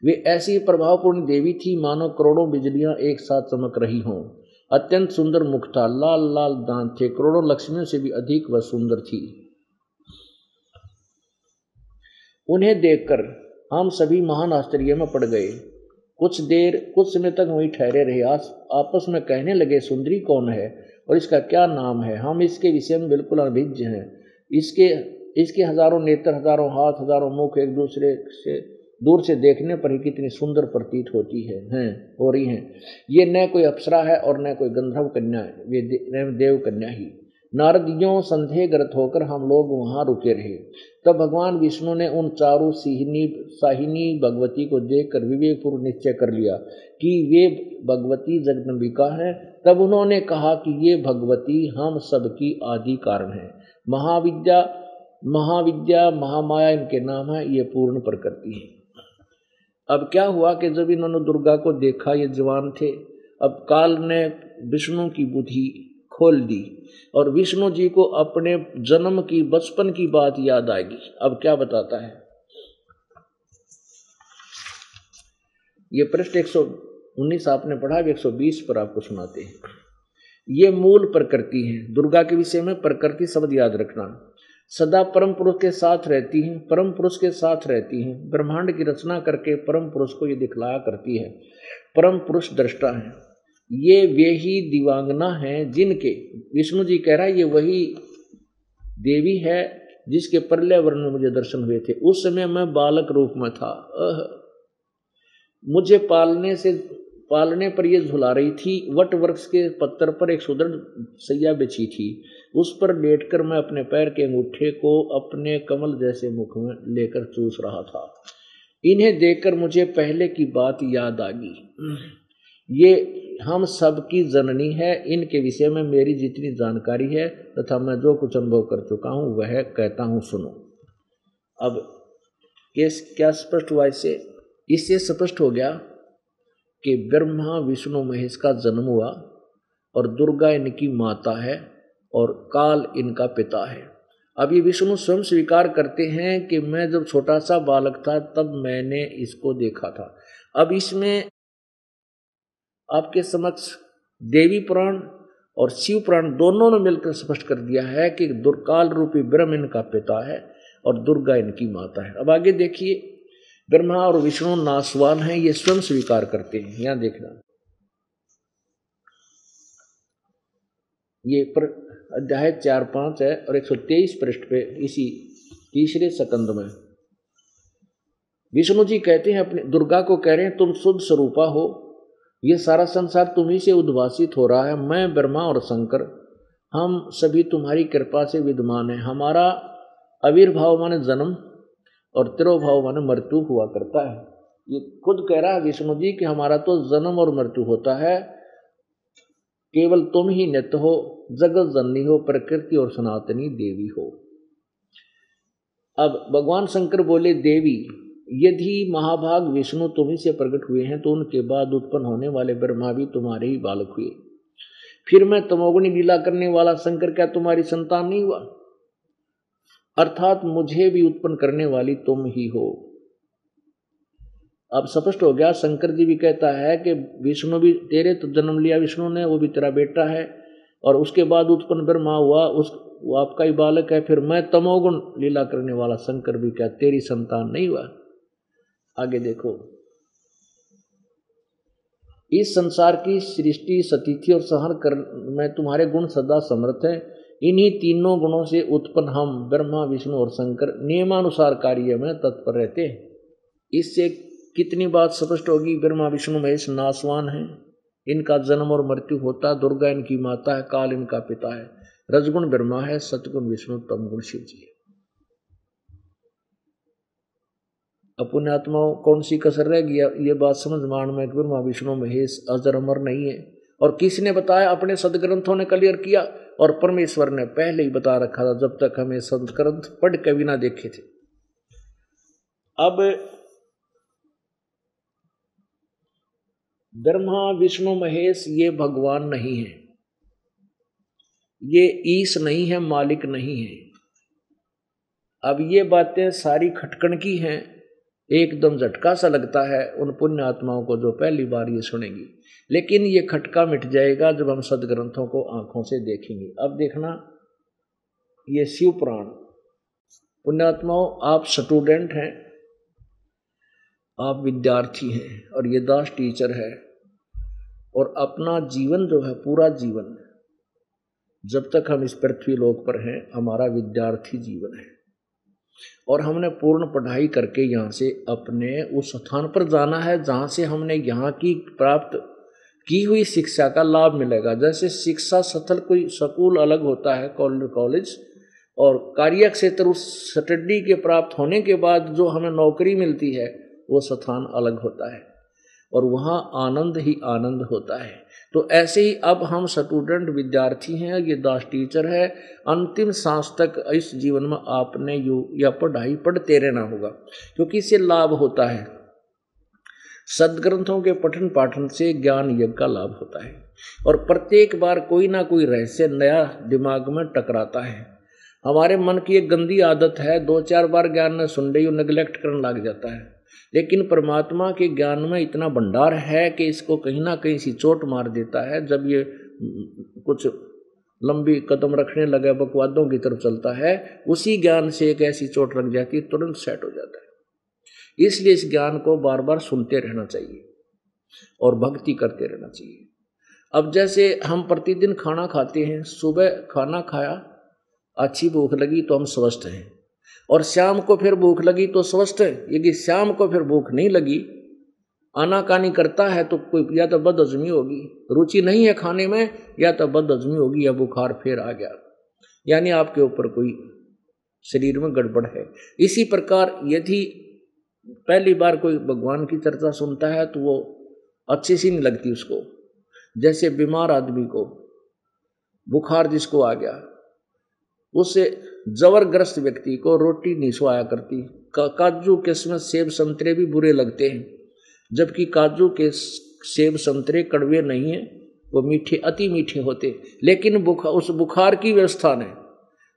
वे ऐसी प्रभावपूर्ण देवी थी, मानो करोड़ों बिजलियाँ एक साथ चमक रही हों। अत्यंत सुंदर मुख था, लाल लाल दांत थे, करोड़ों लक्ष्मियों से भी अधिक वह सुंदर थी। उन्हें देखकर हम सभी महान आश्चर्य में पड़ गए। कुछ देर, कुछ समय तक वहीं ठहरे रहे। आपस में कहने लगे, सुंदरी कौन है? और इसका क्या नाम है? हम इसके विषय में बिल्कुल अभिज्ञ हैं। इसके इसके हज़ारों नेत्र, हज़ारों हाथ, हज़ारों मुख एक दूसरे से, दूर से देखने पर ही कितनी सुंदर प्रतीत होती है, हैं, हो रही हैं। ये न कोई अप्सरा है और न कोई गंधर्व कन्या वे देव कन्या ही। नारदियों संदेहग्रत होकर हम लोग वहाँ रुके रहे। तब भगवान विष्णु ने उन चारों सिहनी, साहिनी भगवती को देखकर विवेकपूर्व निश्चय कर लिया कि वे भगवती जगदम्बिका हैं तब उन्होंने कहा कि ये भगवती हम सबकी आदि कारण है। महाविद्या महाविद्या, महामाया इनके नाम है, ये पूर्ण प्रकृति है। अब क्या हुआ कि जब इन्होंने दुर्गा को देखा, ये जवान थे, अब काल ने विष्णु की बुद्धि खोल दी और विष्णु जी को अपने जन्म की, बचपन की बात याद आएगी। अब क्या बताता है? ये पृष्ठ एक उन्नीस आपने पढ़ा सौ बीस पर आपको सुनाते हैं। ये मूल प्रकृति है। दुर्गा के विषय में प्रकृति शब्द याद रखना। सदा परम पुरुष के साथ रहती हैं, परम पुरुष के साथ रहती हैं। ब्रह्मांड की रचना करके परम पुरुष को ये दिखलाया करती है। परम पुरुष दृष्टा है। ये वे ही दिवांगना हैं जिनके, विष्णु जी कह रहा है, ये वही देवी है जिसके परले वर्ण में मुझे दर्शन हुए थे। उस समय मैं बालक रूप में था। मुझे पालने से पालने पर यह झुला रही थी। वट वृक्ष के पत्थर पर एक सुदृढ़ सैया बिछी थी। उस पर लेटकर मैं अपने पैर के अंगूठे को अपने कमल जैसे मुख में लेकर चूस रहा था। इन्हें देखकर मुझे पहले की बात याद आ गई। ये हम सब की जननी है। इनके विषय में मेरी जितनी जानकारी है तथा मैं जो कुछ अनुभव कर चुका हूँ, वह कहता हूँ, सुनो। अब केस क्या स्पष्ट हुआ इससे इससे स्पष्ट हो गया कि ब्रह्मा, विष्णु, महेश का जन्म हुआ और दुर्गा इनकी माता है और काल इनका पिता है। अब ये विष्णु स्वयं स्वीकार करते हैं कि मैं जब छोटा सा बालक था तब मैंने इसको देखा था। अब इसमें आपके समक्ष देवी पुराण और शिव पुराण दोनों ने मिलकर स्पष्ट कर दिया है कि दुर्काल रूपी ब्रह्म इनका पिता है और दुर्गा इनकी माता है। अब आगे देखिए। ब्रह्मा और विष्णु नासवान हैं, ये स्वयं स्वीकार करते हैं। यहाँ देखना। ये पर, अध्याय चार पाँच है और एक सौ तेईस पृष्ठ पे इसी तीसरे सकंद में। विष्णु जी कहते हैं अपने, दुर्गा को कह रहे हैं, तुम शुद्ध स्वरूपा हो। यह सारा संसार तुम्ही से उद्भासित हो रहा है। मैं, ब्रह्मा और शंकर, हम सभी तुम्हारी कृपा से विद्यमान है। हमारा आविर्भाव माने जन्म और तिरोभाव माने मृत्यु हुआ करता है। ये खुद कह रहा है विष्णु जी कि हमारा तो जन्म और मृत्यु होता है। केवल तुम ही नित्य हो, जगत जननी हो, प्रकृति और सनातनी देवी हो। अब भगवान शंकर बोले, देवी, यदि महाभाग विष्णु तुम्ही से प्रकट हुए हैं तो उनके बाद उत्पन्न होने वाले ब्रह्मा भी तुम्हारे ही बालक हुए। फिर मैं तमोगुणी लीला करने वाला शंकर, क्या तुम्हारी संतान नहीं हुआ? अर्थात मुझे भी उत्पन्न करने वाली तुम ही हो। अब स्पष्ट हो गया, शंकर जी भी कहता है कि विष्णु भी तेरे तो जन्म लिया विष्णु ने, वो भी तेरा बेटा है, और उसके बाद उत्पन्न ब्रह्मा हुआ, उस, वो आपका ही बालक है, फिर मैं तमोगुण लीला करने वाला शंकर भी क्या तेरी संतान नहीं हुआ? आगे देखो। इस संसार की सृष्टि, सतिथि और सहन कर, में तुम्हारे गुण सदा समर्थ है। इन्हीं तीनों गुणों से उत्पन्न हम ब्रह्मा, विष्णु और शंकर नियमानुसार कार्य में तत्पर रहते इससे कितनी बात स्पष्ट होगी? ब्रह्मा, विष्णु, महेश नासवान है। इनका जन्म और मृत्यु होता है दुर्गा इनकी माता है, काल इनका पिता है। रजगुण ब्रह्मा है, सतगुण विष्णु, तमगुण शिव जी है। अपुण्यात्माओं, कौन सी कसर रह गया ये बात समझ मान में ब्रह्मा, विष्णु, महेश अजर अमर नहीं है। और किसने बताया? अपने सदग्रंथों ने क्लियर किया। और परमेश्वर ने पहले ही बता रखा था जब तक हमें सदग्रंथ पढ़ के बिना देखे थे। अब ब्रह्मा विष्णु महेश ये भगवान नहीं है। ये ईश नहीं है, मालिक नहीं है। अब ये बातें सारी खटकन की हैं। एकदम झटका सा लगता है उन पुण्य आत्माओं को जो पहली बार ये सुनेगी। लेकिन ये खटका मिट जाएगा जब हम सदग्रंथों को आँखों से देखेंगे। अब देखना, ये शिव पुराण। पुण्यात्माओं, आप स्टूडेंट हैं, आप विद्यार्थी हैं और ये दास टीचर है और अपना जीवन जो है, पूरा जीवन, जब तक हम इस पृथ्वी लोक पर हैं, हमारा विद्यार्थी जीवन है। और हमने पूर्ण पढ़ाई करके यहाँ से अपने उस स्थान पर जाना है, जहाँ से हमने यहाँ की प्राप्त की हुई शिक्षा का लाभ मिलेगा। जैसे शिक्षा स्थल कोई स्कूल अलग होता है कॉलेज, और कार्य क्षेत्र उस स्टडी के प्राप्त होने के बाद जो हमें नौकरी मिलती है, वो स्थान अलग होता है। और वहाँ आनंद ही आनंद होता है। तो ऐसे ही अब हम स्टूडेंट विद्यार्थी हैं ये दास टीचर है, अंतिम सांस तक इस जीवन में आपने यू, या पढ़ाई, पढ़ते रहना होगा, क्योंकि इससे लाभ होता है। सदग्रंथों के पठन पाठन से ज्ञान यज्ञ का लाभ होता है और प्रत्येक बार कोई ना कोई रहस्य नया दिमाग में टकराता है। हमारे मन की एक गंदी आदत है, दो चार बार ज्ञान न सुन रही नेग्लेक्ट करने लग जाता है। लेकिन परमात्मा के ज्ञान में इतना भंडार है कि इसको कहीं ना कहीं सी चोट मार देता है। जब ये कुछ लंबी कदम रखने लगे, बकवादों की तरफ़ चलता है, उसी ज्ञान से एक ऐसी चोट लग जाती है, तुरंत सेट हो जाता है। इसलिए इस ज्ञान को बार बार सुनते रहना चाहिए और भक्ति करते रहना चाहिए। अब जैसे हम प्रतिदिन खाना खाते हैं, सुबह खाना खाया, अच्छी भूख लगी तो हम स्वस्थ हैं। और शाम को फिर भूख लगी तो स्वस्थ है। यदि शाम को फिर भूख नहीं लगी, आनाकानी करता है तो कोई या तो बदहजमी होगी। रुचि नहीं है खाने में, या तो बदहजमी होगी, या बुखार फिर आ गया। यानी आपके ऊपर कोई शरीर में गड़बड़ है। इसी प्रकार यदि पहली बार कोई भगवान की चर्चा सुनता है तो वो अच्छी सी नहीं लगती उसको। जैसे बीमार आदमी को बुखार जिसको आ गया उससे जबरग्रस्त व्यक्ति को रोटी नहीं सुहाया करती। काजू, किस्मत, सेब, संतरे भी बुरे लगते हैं। जबकि काजू के सेब, संतरे कड़वे नहीं हैं, वो मीठे, अति मीठे होते लेकिन बुखार उस बुखार की व्यवस्था ने,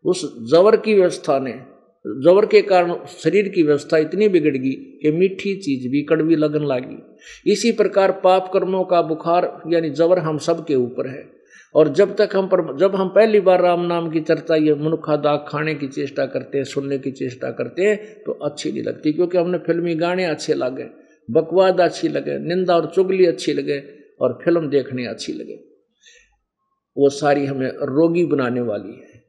उस जवर की व्यवस्था ने जवर के कारण शरीर की व्यवस्था इतनी बिगड़ गई कि मीठी चीज़ भी कड़वी लगन लगी। इसी प्रकार पाप कर्मों का बुखार, यानी जवर हम सब के ऊपर है। और जब तक हम पर, जब हम पहली बार राम नाम की चर्चा, ये मनुखा दाग खाने की चेष्टा करते हैं, सुनने की चेष्टा करते हैं तो अच्छी नहीं लगती, क्योंकि हमने फिल्मी गाने अच्छे लगे, बकवाद अच्छी लगे, निंदा और चुगली अच्छी लगे, और फ़िल्म देखने अच्छी लगे। वो सारी हमें रोगी बनाने वाली है।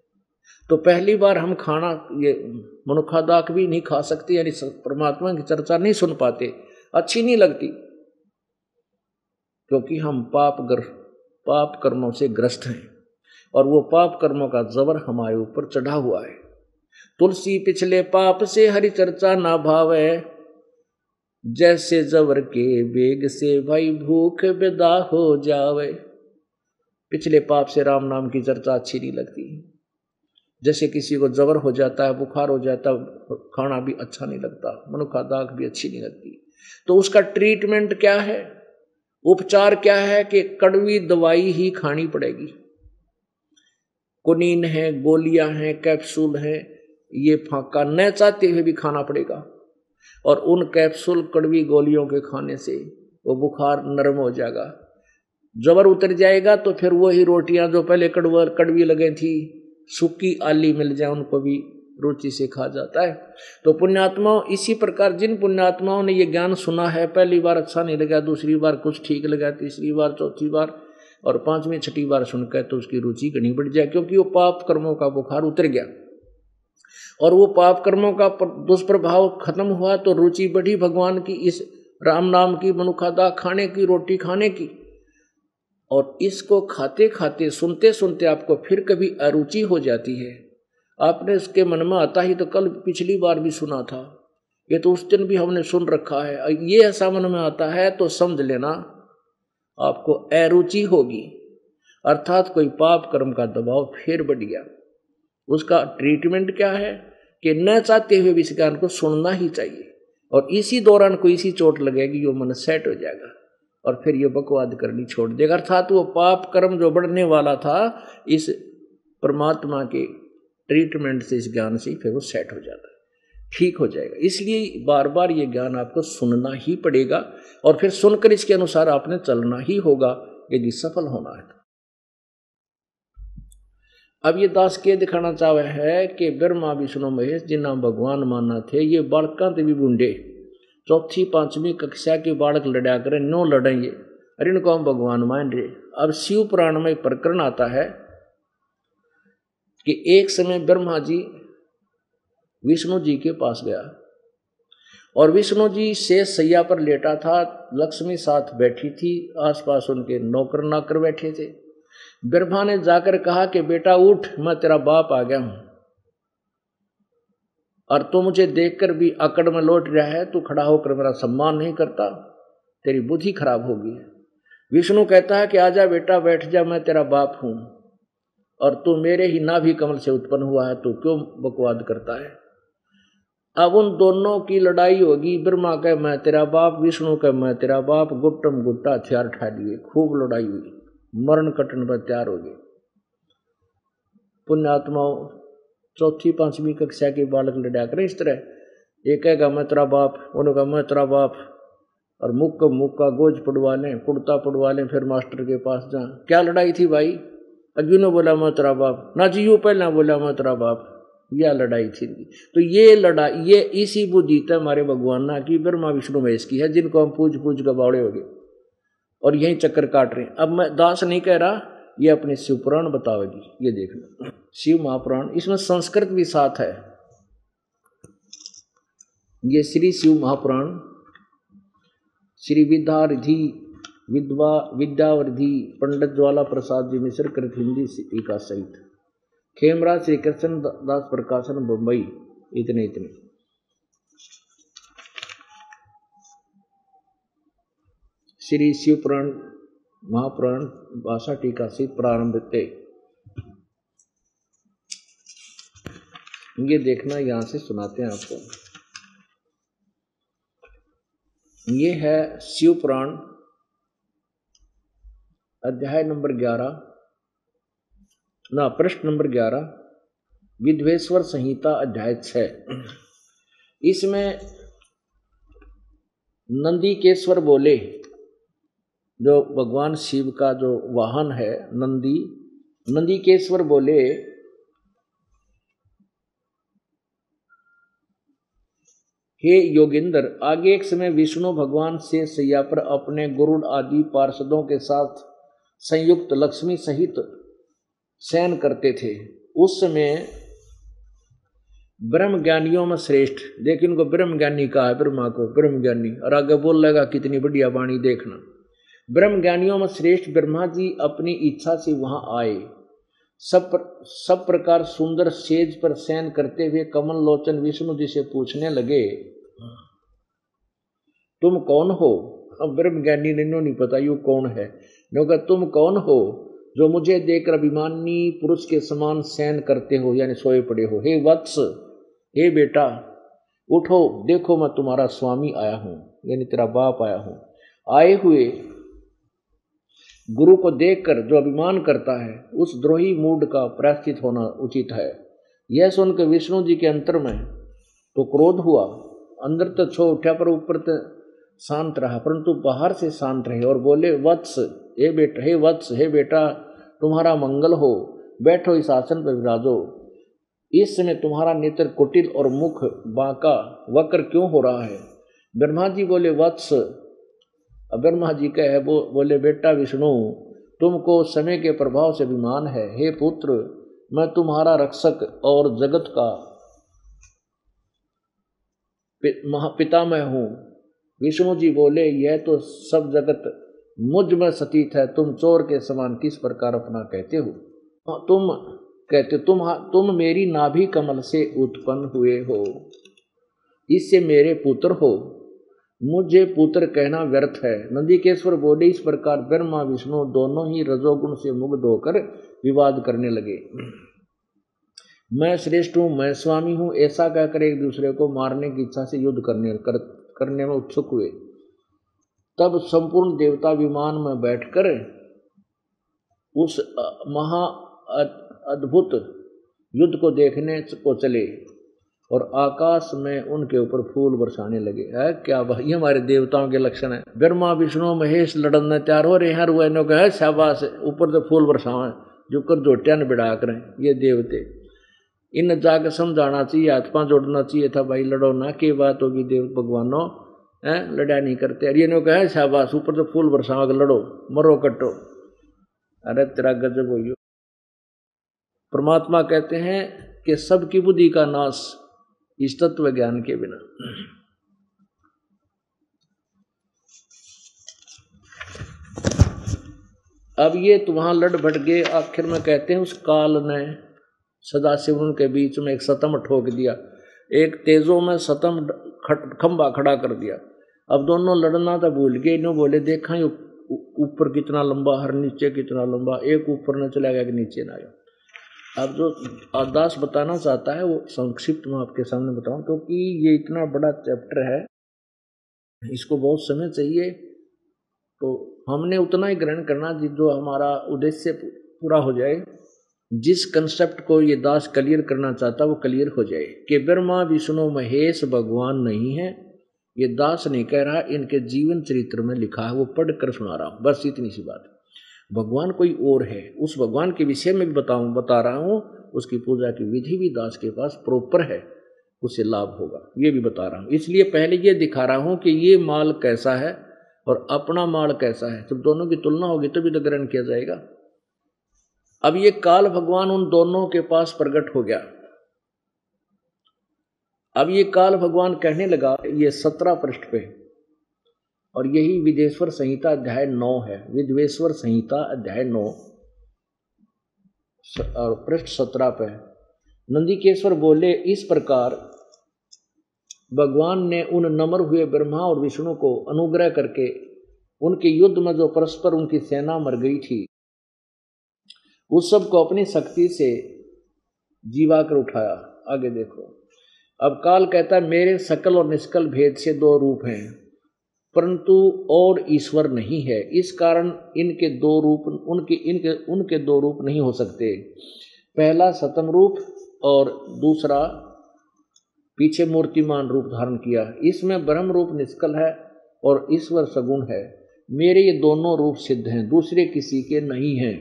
तो पहली बार हम खाना, ये मनुखा दाक भी नहीं खा सकते, यानी परमात्मा की चर्चा नहीं सुन पाते, अच्छी नहीं लगती, क्योंकि हम पाप ग्र पाप कर्मों से ग्रस्त हैं और वो पाप कर्मों का जबर हमारे ऊपर चढ़ा हुआ है। तुलसी पिछले पाप से हरि चर्चा ना भावे, जैसे जबर के बेग से भाई भूख बेदा हो जावे। पिछले पाप से राम नाम की चर्चा अच्छी नहीं लगती। जैसे किसी को जबर हो जाता है, बुखार हो जाता है, खाना भी अच्छा नहीं लगता, मनुखा दाग भी अच्छी नहीं लगती। तो उसका ट्रीटमेंट क्या है? उपचार क्या है कि कड़वी दवाई ही खानी पड़ेगी? कुनीन है, गोलियाँ हैं, कैप्सूल है, ये फाका न चाहते हुए भी खाना पड़ेगा। और उन कैप्सूल कड़वी गोलियों के खाने से वो बुखार नरम हो जाएगा। जबर उतर जाएगा तो फिर वही रोटियाँ जो पहले कड़वर, कड़वी लगे थी, सूखी आली मिल जाए, उनको भी रुचि से खा जाता है। तो पुण्यात्माओं, इसी प्रकार जिन पुण्यात्माओं ने ये ज्ञान सुना है, पहली बार अच्छा नहीं लगा, दूसरी बार कुछ ठीक लगा, तीसरी बार, चौथी बार और पांचवी, छठी बार सुनकर तो उसकी रुचि घनी बढ़ जाए, क्योंकि वो पाप कर्मों का बुखार उतर गया। और वो पाप कर्मों का दुष्प्रभाव खत्म हुआ तो रुचि बढ़ी भगवान की इस राम नाम की, मनुखादा खाने की, रोटी खाने की। और इसको खाते खाते सुनते सुनते आपको फिर कभी अरुचि हो जाती है। आपने इसके मन में आता ही तो कल पिछली बार भी सुना था। ये तो उस दिन भी हमने सुन रखा है। ये ऐसा मन में आता है तो समझ लेना, आपको अरुचि होगी। अर्थात कोई पाप कर्म का दबाव फिर बढ़ गया उसका ट्रीटमेंट क्या है कि न चाहते हुए भी इस ज्ञान को सुनना ही चाहिए। और इसी दौरान कोई इसी चोट लगेगी जो मन सेट हो जाएगा और फिर ये बकवाद करनी छोड़ देगा। अर्थात वो पाप कर्म जो बढ़ने वाला था, इस परमात्मा के ट्रीटमेंट से इस ज्ञान से फिर वो सेट हो जाता है। ठीक हो जाएगा। इसलिए बार बार ये ज्ञान आपको सुनना ही पड़ेगा और फिर सुनकर इसके अनुसार आपने चलना ही होगा, यदि सफल होना है अब ये दास के दिखाना चाहे है कि ब्रह्मा, विष्णु, महेश जिन्ना भगवान माना थे, ये बालका भी बूढ़े। चौथी, पांचवी कक्षा के बालक लड़ा करें, नो लड़ेंगे। अरे इनको हम भगवान मान रहे अब शिव पुराण में प्रकरण आता है कि एक समय ब्रह्मा जी विष्णु जी के पास गया। और विष्णु जी से सैया पर लेटा था, लक्ष्मी साथ बैठी थी, आसपास उनके नौकर नाकर बैठे थे। ब्रह्मा ने जाकर कहा कि, बेटा, उठ, मैं तेरा बाप आ गया हूँ। और तू मुझे देखकर भी अकड़ में लौट रहा है, तू खड़ा होकर मेरा सम्मान नहीं करता, तेरी बुद्धि खराब होगी विष्णु कहता है कि आजा बेटा, बैठ जा, मैं तेरा बाप हूँ। और तू मेरे ही नाभि कमल से उत्पन्न हुआ है, तू क्यों बकवाद करता है? अब उन दोनों की लड़ाई होगी, ब्रह्मा कह, मैं तेरा बाप, विष्णु कह, मैं तेरा बाप गुट्टम गुट्टा हथियार ठा लिए, खूब लड़ाई हुई, मरण कटन पर तैयार हो गए। पुण्यात्माओं, चौथी, पांचवी कक्षा के बालक लड़ा करें इस तरह। एक कहेगा, मैं तेरा बाप, उन्होंने कहा, मैं तेरा बाप। और मुक्का मुक्का गोज पड़वा लें, कुर्ता पड़वा लें, फिर मास्टर के पास जा क्या लड़ाई थी भाई? अज्जू ने बोला मैं बाप ना जी यू पहला बोला मैं तेरा बाप यह लड़ाई थी। तो ये लड़ाई ये इसी बुद्धि हमारे भगवान ना की ब्रह्मा विष्णु महेश की है, जिनको हम पूज पूज का बावड़े हो गए। और यही चक्कर काट रहे हैं। अब मैं दास नहीं कह रहा, ये अपने शिवपुराण बतावेगी, ये देखना। शिव महापुराण, इसमें संस्कृत भी साथ है। ये श्री शिव महापुराण, श्री विद्यारिधि विद्वा, विद्यावरिधि पंडित ज्वाला प्रसाद जी मिश्र कृत हिंदी टीका सहित। खेमराज श्री कृष्ण दास प्रकाशन बम्बई इतने इतने। श्री शिवपुराण, महापुराण भाषा टीका से प्रारंभ थे। ये देखना, यहाँ से सुनाते हैं आपको। ये है शिव पुराण अध्याय नंबर ग्यारह, ना, प्रश्न नंबर ग्यारह विध्वेश्वर संहिता अध्याय छ इसमें नंदीकेश्वर बोले, जो भगवान शिव का जो वाहन है, नंदी, नंदीकेश्वर बोले, हे योगिंदर, आगे एक समय विष्णु भगवान से सैया पर अपने गुरुड़ आदि पार्षदों के साथ संयुक्त लक्ष्मी सहित शयन करते थे। उस समय ब्रह्म ज्ञानियों में श्रेष्ठ। देखिए उनको ब्रह्म ज्ञानी कहा है, ब्रह्मा को ब्रह्म ज्ञानी और आगे बोल लेगा कितनी बढ़िया वाणी देखना। ब्रह्म ज्ञानियों में श्रेष्ठ ब्रह्मा जी अपनी इच्छा से वहाँ आए। सब सब प्रकार सुंदर सेज पर शयन करते हुए कमल लोचन विष्णु जी से पूछने लगे, तुम कौन हो? अब ब्रह्म ज्ञानी ने नहीं पता, यू कौन है? क्योंकि तुम कौन हो जो मुझे देखकर अभिमानी पुरुष के समान शयन करते हो, यानी सोए पड़े हो? हे वत्स, हे बेटा, उठो, देखो मैं तुम्हारा स्वामी आया हूँ, यानी तेरा बाप आया हूँ। आए हुए गुरु को देखकर जो अभिमान करता है, उस द्रोही मूड का प्रायश्चित होना उचित है। यह सुनकर विष्णु जी के अंतर में तो क्रोध हुआ। अंदर तो छो उठा पर ऊपर तो शांत रहा, परंतु बाहर से शांत रहे और बोले, वत्स, हे बेटा, हे वत्स, हे बेटा, तुम्हारा मंगल हो। बैठो इस आसन पर विराजो। इस समय तुम्हारा नेत्र कुटिल और मुख बांका, वक्र क्यों हो रहा है? ब्रह्मा जी बोले, वत्स। ब्रह्मा जी कहे वो बोले, बेटा विष्णु, तुमको समय के प्रभाव से अभिमान है। हे पुत्र, मैं तुम्हारा रक्षक और जगत का पिता मैं हूँ। विष्णु जी बोले यह तो सब जगत मुझमें सतीत है। तुम चोर के समान किस प्रकार अपना कहते हो? तुम कहते तुम तुम मेरी नाभि कमल से उत्पन्न हुए हो। इससे मेरे पुत्र हो। मुझे पुत्र कहना व्यर्थ है। नंदीकेश्वर बोले इस प्रकार ब्रह्मा विष्णु दोनों ही रजोगुण से मुग्ध होकर विवाद करने लगे। मैं श्रेष्ठ हूँ मैं स्वामी हूँ। ऐसा कहकर एक दूसरे को मारने की इच्छा से युद्ध करने कर, करने में उत्सुक हुए। तब संपूर्ण देवता विमान में बैठकर उस महा अद्भुत युद्ध को देखने को चले और आकाश में उनके ऊपर फूल बरसाने लगे। है क्या ये हमारे देवताओं के लक्षण है। ब्रह्मा, विष्णु, महेश लड़न तैयार हो रहे हैं नो कहे शाबाश, ऊपर से फूल बरसावे जो कर जोटिया ने बिड़ा करें, ये देवते। इन जाकर समझाना चाहिए हाथ जोड़ना चाहिए था, भाई लड़ो ना, के बात होगी देव भगवानों? है? लड़ा नहीं करते। अरे नो कहे, शाबाश, ऊपर से फूल बरसावा लड़ो, मरो कटो। अरे तेरा गजब हो परमात्मा कहते हैं कि सबकी बुद्धि का नाश इस तत्व ज्ञान के बिना। अब ये तो वहाँ लड़ भट गए आखिर में कहते हैं उस काल ने सदाशिव उनके बीच में एक सतम ठोक दिया, एक तेजो में सतम खंबा खड़ा कर दिया। अब दोनों लड़ना तो भूल गए इन्हों बोले, देखा ऊपर कितना लंबा, हर नीचे कितना लंबा, एक ऊपर न चला गया कि नीचे ना आया। अब जो अरदास बताना चाहता है, वो संक्षिप्त में आपके सामने बताऊँ, क्योंकि तो ये इतना बड़ा चैप्टर है, इसको बहुत समय चाहिए। तो हमने उतना ही ग्रहण करना जो हमारा उद्देश्य पूरा हो जाए। जिस कंसेप्ट को ये दास क्लियर करना चाहता, वो क्लियर हो जाए। कि ब्रह्मा, विष्णु, महेश भगवान नहीं है, ये दास नहीं कह रहा, इनके जीवन चरित्र में लिखा है, वो पढ़ कर सुना रहा हूँ। बस इतनी सी बात। भगवान कोई और है। उस भगवान के विषय में भी बताऊँ, बता रहा हूँ, उसकी पूजा की विधि भी दास के पास प्रॉपर है, उसे लाभ होगा। ये भी बता रहा हूँ। इसलिए पहले ये दिखा रहा हूँ कि ये माल कैसा है और अपना माल कैसा है। जब दोनों की तुलना होगी, तभी तो ग्रहण किया जाएगा। अब ये काल भगवान उन दोनों के पास प्रकट हो गया। अब ये काल भगवान कहने लगा, ये सत्रह पृष्ठ पे। और यही विदेश्वर संहिता अध्याय नौ है। विद्वेश्वर संहिता अध्याय नौ। और पृष्ठ सत्रह पे। नंदिकेश्वर बोले, इस प्रकार भगवान ने उन नमर हुए ब्रह्मा और विष्णु को अनुग्रह करके उनके युद्ध में जो परस्पर उनकी सेना मर गई थी उस सबको अपनी शक्ति से जीवा कर उठाया। आगे देखो। अब काल कहता है, मेरे सकल और निष्कल भेद से दो रूप हैं, परंतु और ईश्वर नहीं है। इस कारण इनके दो रूप, उनके, इनके, उनके दो रूप नहीं हो सकते। पहला सतम रूप और दूसरा पीछे मूर्तिमान रूप धारण किया। इसमें ब्रह्म रूप निष्कल है और ईश्वर सगुण है। मेरे ये दोनों रूप सिद्ध हैं, दूसरे किसी के नहीं हैं।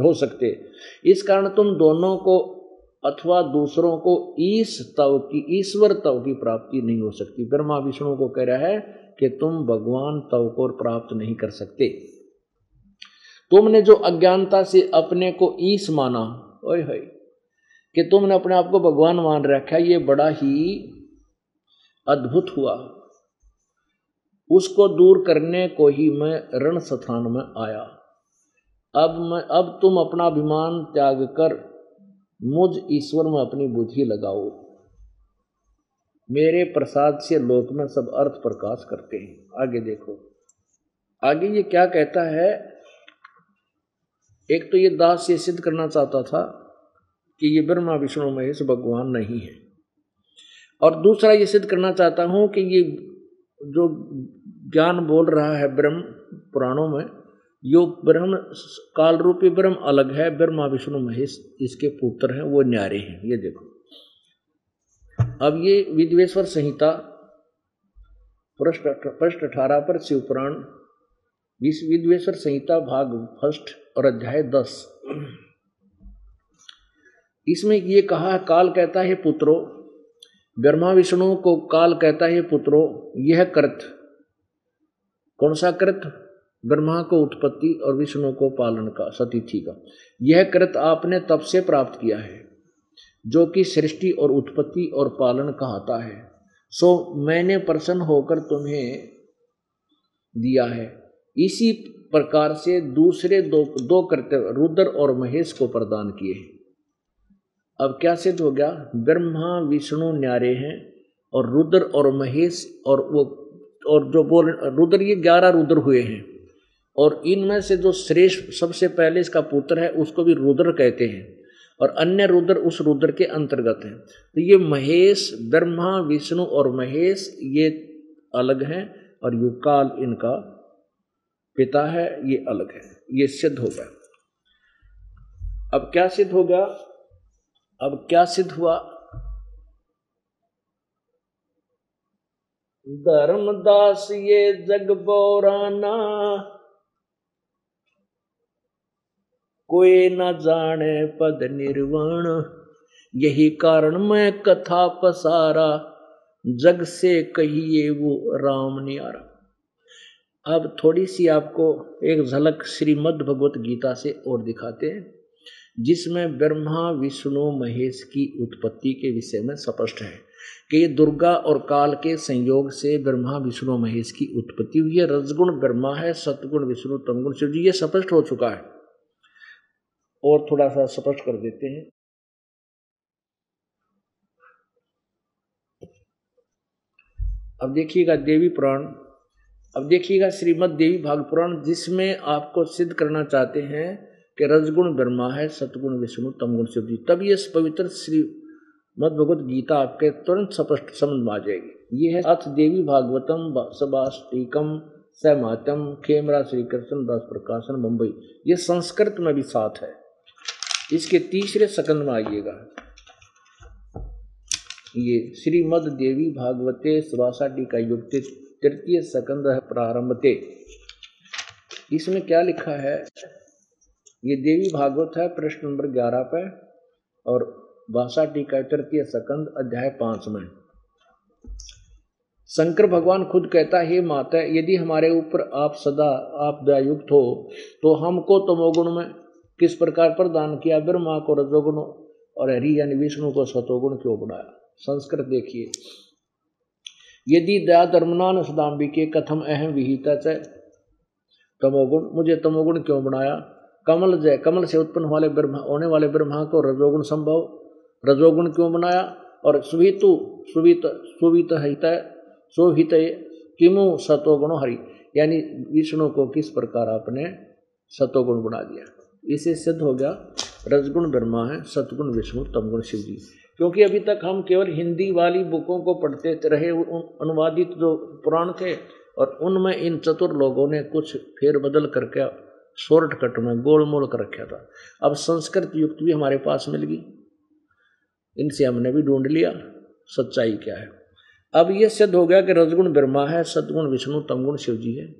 हो सकते इस कारण तुम दोनों को अथवा दूसरों को ईश तव की, ईश्वर तव की प्राप्ति नहीं हो सकती। ब्रह्मा विष्णु को कह रहा है कि तुम भगवान तव को प्राप्त नहीं कर सकते। तुमने जो अज्ञानता से अपने को ईश माना, ओए है कि तुमने अपने आप को भगवान मान रखा, ये बड़ा ही अद्भुत हुआ। उसको दूर करने को ही मैं रण स्थान में आया। अब मैं, अब तुम अपना अभिमान त्याग कर, मुझ ईश्वर में अपनी बुद्धि लगाओ। मेरे प्रसाद से लोक में सब अर्थ प्रकाश करते हैं। आगे देखो। आगे ये क्या कहता है? एक तो ये दास ये सिद्ध करना चाहता था कि ये ब्रह्मा, विष्णु, महेश भगवान नहीं है। और दूसरा ये सिद्ध करना चाहता हूँ कि ये जो ज्ञान बोल रहा है ब्रह्म पुराणों में यो ब्रह्म काल रूपी ब्रह्म अलग है, ब्रह्मा, विष्णु, महेश इसके पुत्र हैं, वो न्यारे हैं, ये देखो। अब ये विद्वेश्वर संहिता पृष्ठ पृष्ठ अठारह पर शिवपुराण इस विद्वेश्वर संहिता भाग फ़र्स्ट और अध्याय दस। इसमें ये कहा काल कहता है पुत्रो, ब्रह्मा, विष्णु को काल कहता है पुत्रो, यह कृत। कौन सा कृत? ब्रह्मा को उत्पत्ति और विष्णु को पालन का सतिथि का। यह कृत आपने तब से प्राप्त किया है, जो कि सृष्टि और उत्पत्ति और पालन कहता है। सो मैंने प्रसन्न होकर तुम्हें दिया है। इसी प्रकार से दूसरे दो दो कर्तव्य रुद्र और महेश को प्रदान किए हैं। अब क्या सिद्ध हो गया? ब्रह्मा, विष्णु न्यारे हैं और रुद्र और महेश और वो, और जो बोल, रुद्र ये ग्यारह रुद्र हुए हैं। और इनमें से जो श्रेष्ठ सबसे पहले इसका पुत्र है, उसको भी रुद्र कहते हैं और अन्य रुद्र उस रुद्र के अंतर्गत हैं। तो ये महेश, ब्रह्मा, विष्णु और महेश, ये अलग हैं और युकाल इनका पिता है, ये अलग है, ये सिद्ध हो गया अब क्या सिद्ध हो गया? अब क्या सिद्ध हुआ? धर्मदास ये जग बोराना कोई न जाने पद निर्वाण। यही कारण मैं कथा पसारा, जग से कहिए वो राम नियारा। अब थोड़ी सी आपको एक झलक श्रीमद् भगवत गीता से और दिखाते हैं, जिसमें ब्रह्मा, विष्णु, महेश की उत्पत्ति के विषय में स्पष्ट है कि ये दुर्गा और काल के संयोग से ब्रह्मा, विष्णु, महेश की उत्पत्ति हुई है। रजगुण ब्रह्मा है, सतगुण, विष्णु, तमगुण, शिव जी, ये स्पष्ट हो चुका है। और थोड़ा सा स्पष्ट कर देते हैं। अब देखिएगा देवी पुराण। अब देखिएगा श्रीमद देवी भाग पुराण, जिसमें आपको सिद्ध करना चाहते हैं कि रजगुण ब्रह्मा है, सतगुण विष्णु, तमगुण शिव जी। तब ये पवित्र श्री मद भगवत गीता आपके तुरंत स्पष्ट समझ में आ जाएगी। ये है अथ देवी भागवतम सबाष्टिकम सहमातम खेमरा श्री कृष्ण दास प्रकाशन मुंबई ये संस्कृत में भी साथ है। इसके तीसरे सकंद में आइएगा। ये श्रीमद देवी भागवते स्वासा टीका युक्त तृतीय सकंद प्रारंभते। इसमें क्या लिखा है? ये देवी भागवत है, प्रश्न नंबर ग्यारह पे, और भाषा टीका तृतीय सकंद अध्याय पाँच में। शंकर भगवान खुद कहता है माता, यदि हमारे ऊपर आप सदा आप दयायुक्त हो तो हमको तमोगुण में किस प्रकार प्रदान किया? ब्रह्मा को रजोगुण और हरि यानी विष्णु को सतोगुण क्यों बनाया? संस्कृत देखिए। यदि दया धर्मनान सदाम्बी के कथम अहम विहिता तमोगुण, मुझे तमोगुण क्यों बनाया? कमल जय, कमल से उत्पन्न वाले ब्रह्मा, होने वाले ब्रह्मा को रजोगुण संभव? रजोगुण क्यों बनाया? और सुवितु सुवित सुवित हित सुहित किमु सतोगुण हरि? यानी विष्णु को किस प्रकार आपने सतोगुण बना दिया? इसे सिद्ध हो गया, रजगुण ब्रह्मा है, सतगुण विष्णु, तमगुण शिव जी क्योंकि अभी तक हम केवल हिंदी वाली बुकों को पढ़ते रहे अनुवादित जो पुराण थे, और उनमें इन चतुर लोगों ने कुछ फेर बदल करके शॉर्टकट में गोल गोलमोल कर रखा था। अब संस्कृत युक्त भी हमारे पास मिल गई। इनसे हमने भी ढूंढ लिया, सच्चाई क्या है। अब ये सिद्ध हो गया कि रजगुण ब्रह्मा है सदगुण विष्णु, तमगुण शिव जी है।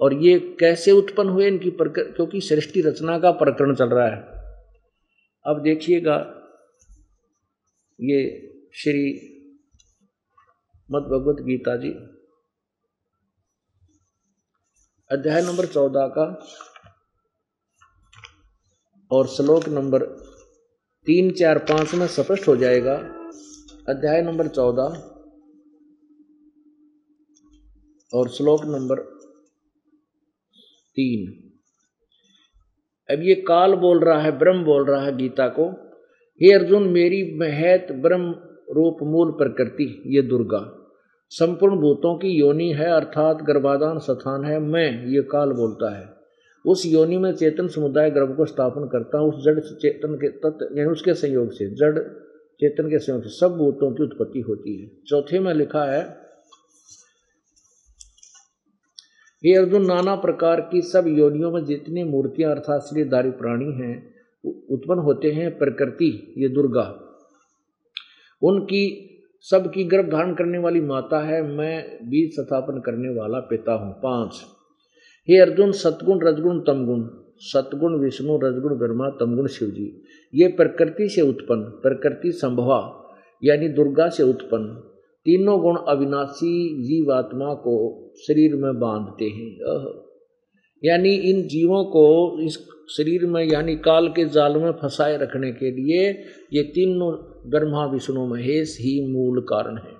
और ये कैसे उत्पन्न हुए इनकी प्रकर क्योंकि सृष्टि रचना का प्रकरण चल रहा है। अब देखिएगा, ये श्री मद भगवत गीता जी, अध्याय नंबर चौदह का और श्लोक नंबर तीन, चार, पाँच में स्पष्ट हो जाएगा। अध्याय नंबर चौदह और श्लोक नंबर तीन। अब ये काल बोल रहा है, ब्रह्म बोल रहा है गीता को। हे अर्जुन, मेरी महत ब्रह्म रूप मूल प्रकृति, ये दुर्गा। संपूर्ण भूतों की योनि है, अर्थात गर्भाधान स्थान है, मैं, ये काल बोलता है। उस योनि में चेतन समुदाय गर्भ को स्थापन करता हूँ, उस जड़ चेतन के तत्व यानी उसके संयोग से, जड़ चेतन के संयोग से, सब भूतों की उत्पत्ति होती है। चौथे में लिखा है ये अर्जुन, नाना प्रकार की सब योनियों में जितनी मूर्तियाँ अर्थात श्रीधारी प्राणी हैं उत्पन्न होते हैं प्रकृति, ये दुर्गा। उनकी सबकी गर्भ धारण करने वाली माता है, मैं बीज स्थापन करने वाला पिता हूँ, पाँच। हे अर्जुन, सतगुण, रजगुण, तमगुण। सतगुण, विष्णु, रजगुण, ब्रह्मा, तमगुण शिव जी ये प्रकृति से उत्पन्न, प्रकृति संभवा, यानी दुर्गा से उत्पन्न। तीनों गुण अविनाशी जीवात्मा को शरीर में बांधते हैं। यानी इन जीवों को इस शरीर में, यानी काल के जाल में फंसाए रखने के लिए ये तीनों ब्रह्मा विष्णु महेश ही मूल कारण है।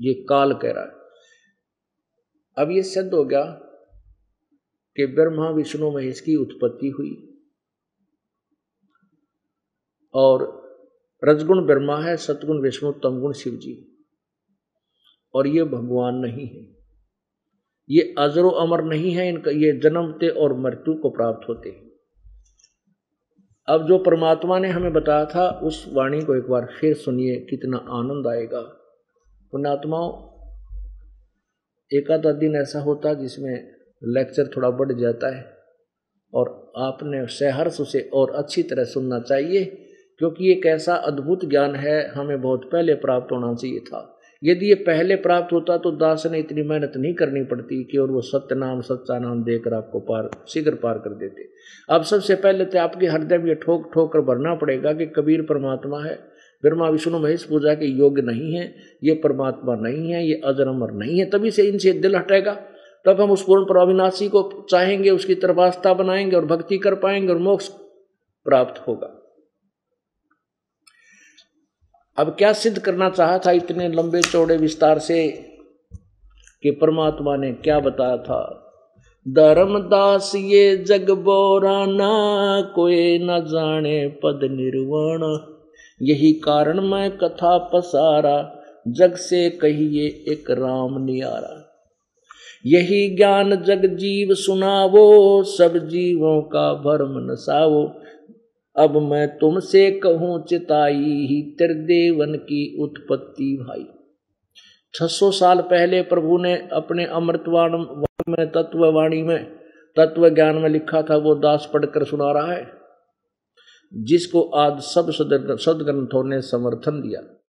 ये काल कह रहा है। अब ये सिद्ध हो गया कि ब्रह्मा विष्णु महेश की उत्पत्ति हुई। और रजगुण ब्रह्मा है, सतगुण विष्णु, तमगुण शिव जी और ये भगवान नहीं है। ये अजरो अमर नहीं है, इनका ये जन्मते और मृत्यु को प्राप्त होते हैं। अब जो परमात्मा ने हमें बताया था, उस वाणी को एक बार फिर सुनिए, कितना आनंद आएगा। पुण्यात्माओं एक दिन ऐसा होता जिसमें लेक्चर थोड़ा बढ़ जाता है और आपने सहर्ष उसे और अच्छी तरह सुनना चाहिए, क्योंकि एक ऐसा अद्भुत ज्ञान है, हमें बहुत पहले प्राप्त होना चाहिए था। यदि ये पहले प्राप्त होता तो दास ने इतनी मेहनत नहीं करनी पड़ती कि और वो सत्य नाम सच्चा नाम देकर आपको पार, शीघ्र पार कर देते। अब सबसे पहले तो आपके हृदय में ठोक ठोक कर भरना पड़ेगा कि कबीर परमात्मा है। ब्रह्मा, विष्णु, महेश पूजा के योग्य नहीं है, ये परमात्मा नहीं है, ये अजर अमर नहीं है, तभी से इनसे दिल हटेगा। तब हम उस पूर्ण प्रविनाशी को चाहेंगे, उसकी तरफ़ आस्था बनाएँगे और भक्ति कर पाएँगे और मोक्ष प्राप्त होगा। अब क्या सिद्ध करना चाहा था इतने लंबे चौड़े विस्तार से कि परमात्मा ने क्या बताया था? धर्मदास ये जग बोराना कोई न जाने पद निर्वाण। यही कारण मैं कथा पसारा, जग से कहिए एक राम नियारा। यही ज्ञान जग जीव सुनावो, सब जीवों का भरम नसावो अब मैं तुमसे कहूँ, चिताई ही त्रिदेवन की उत्पत्ति भाई। 600 साल पहले प्रभु ने अपने अमृतवाण में, तत्ववाणी में तत्व ज्ञान में लिखा था, वो दास पढ़कर सुना रहा है। जिसको आज सब सदग्रंथों ने समर्थन दिया।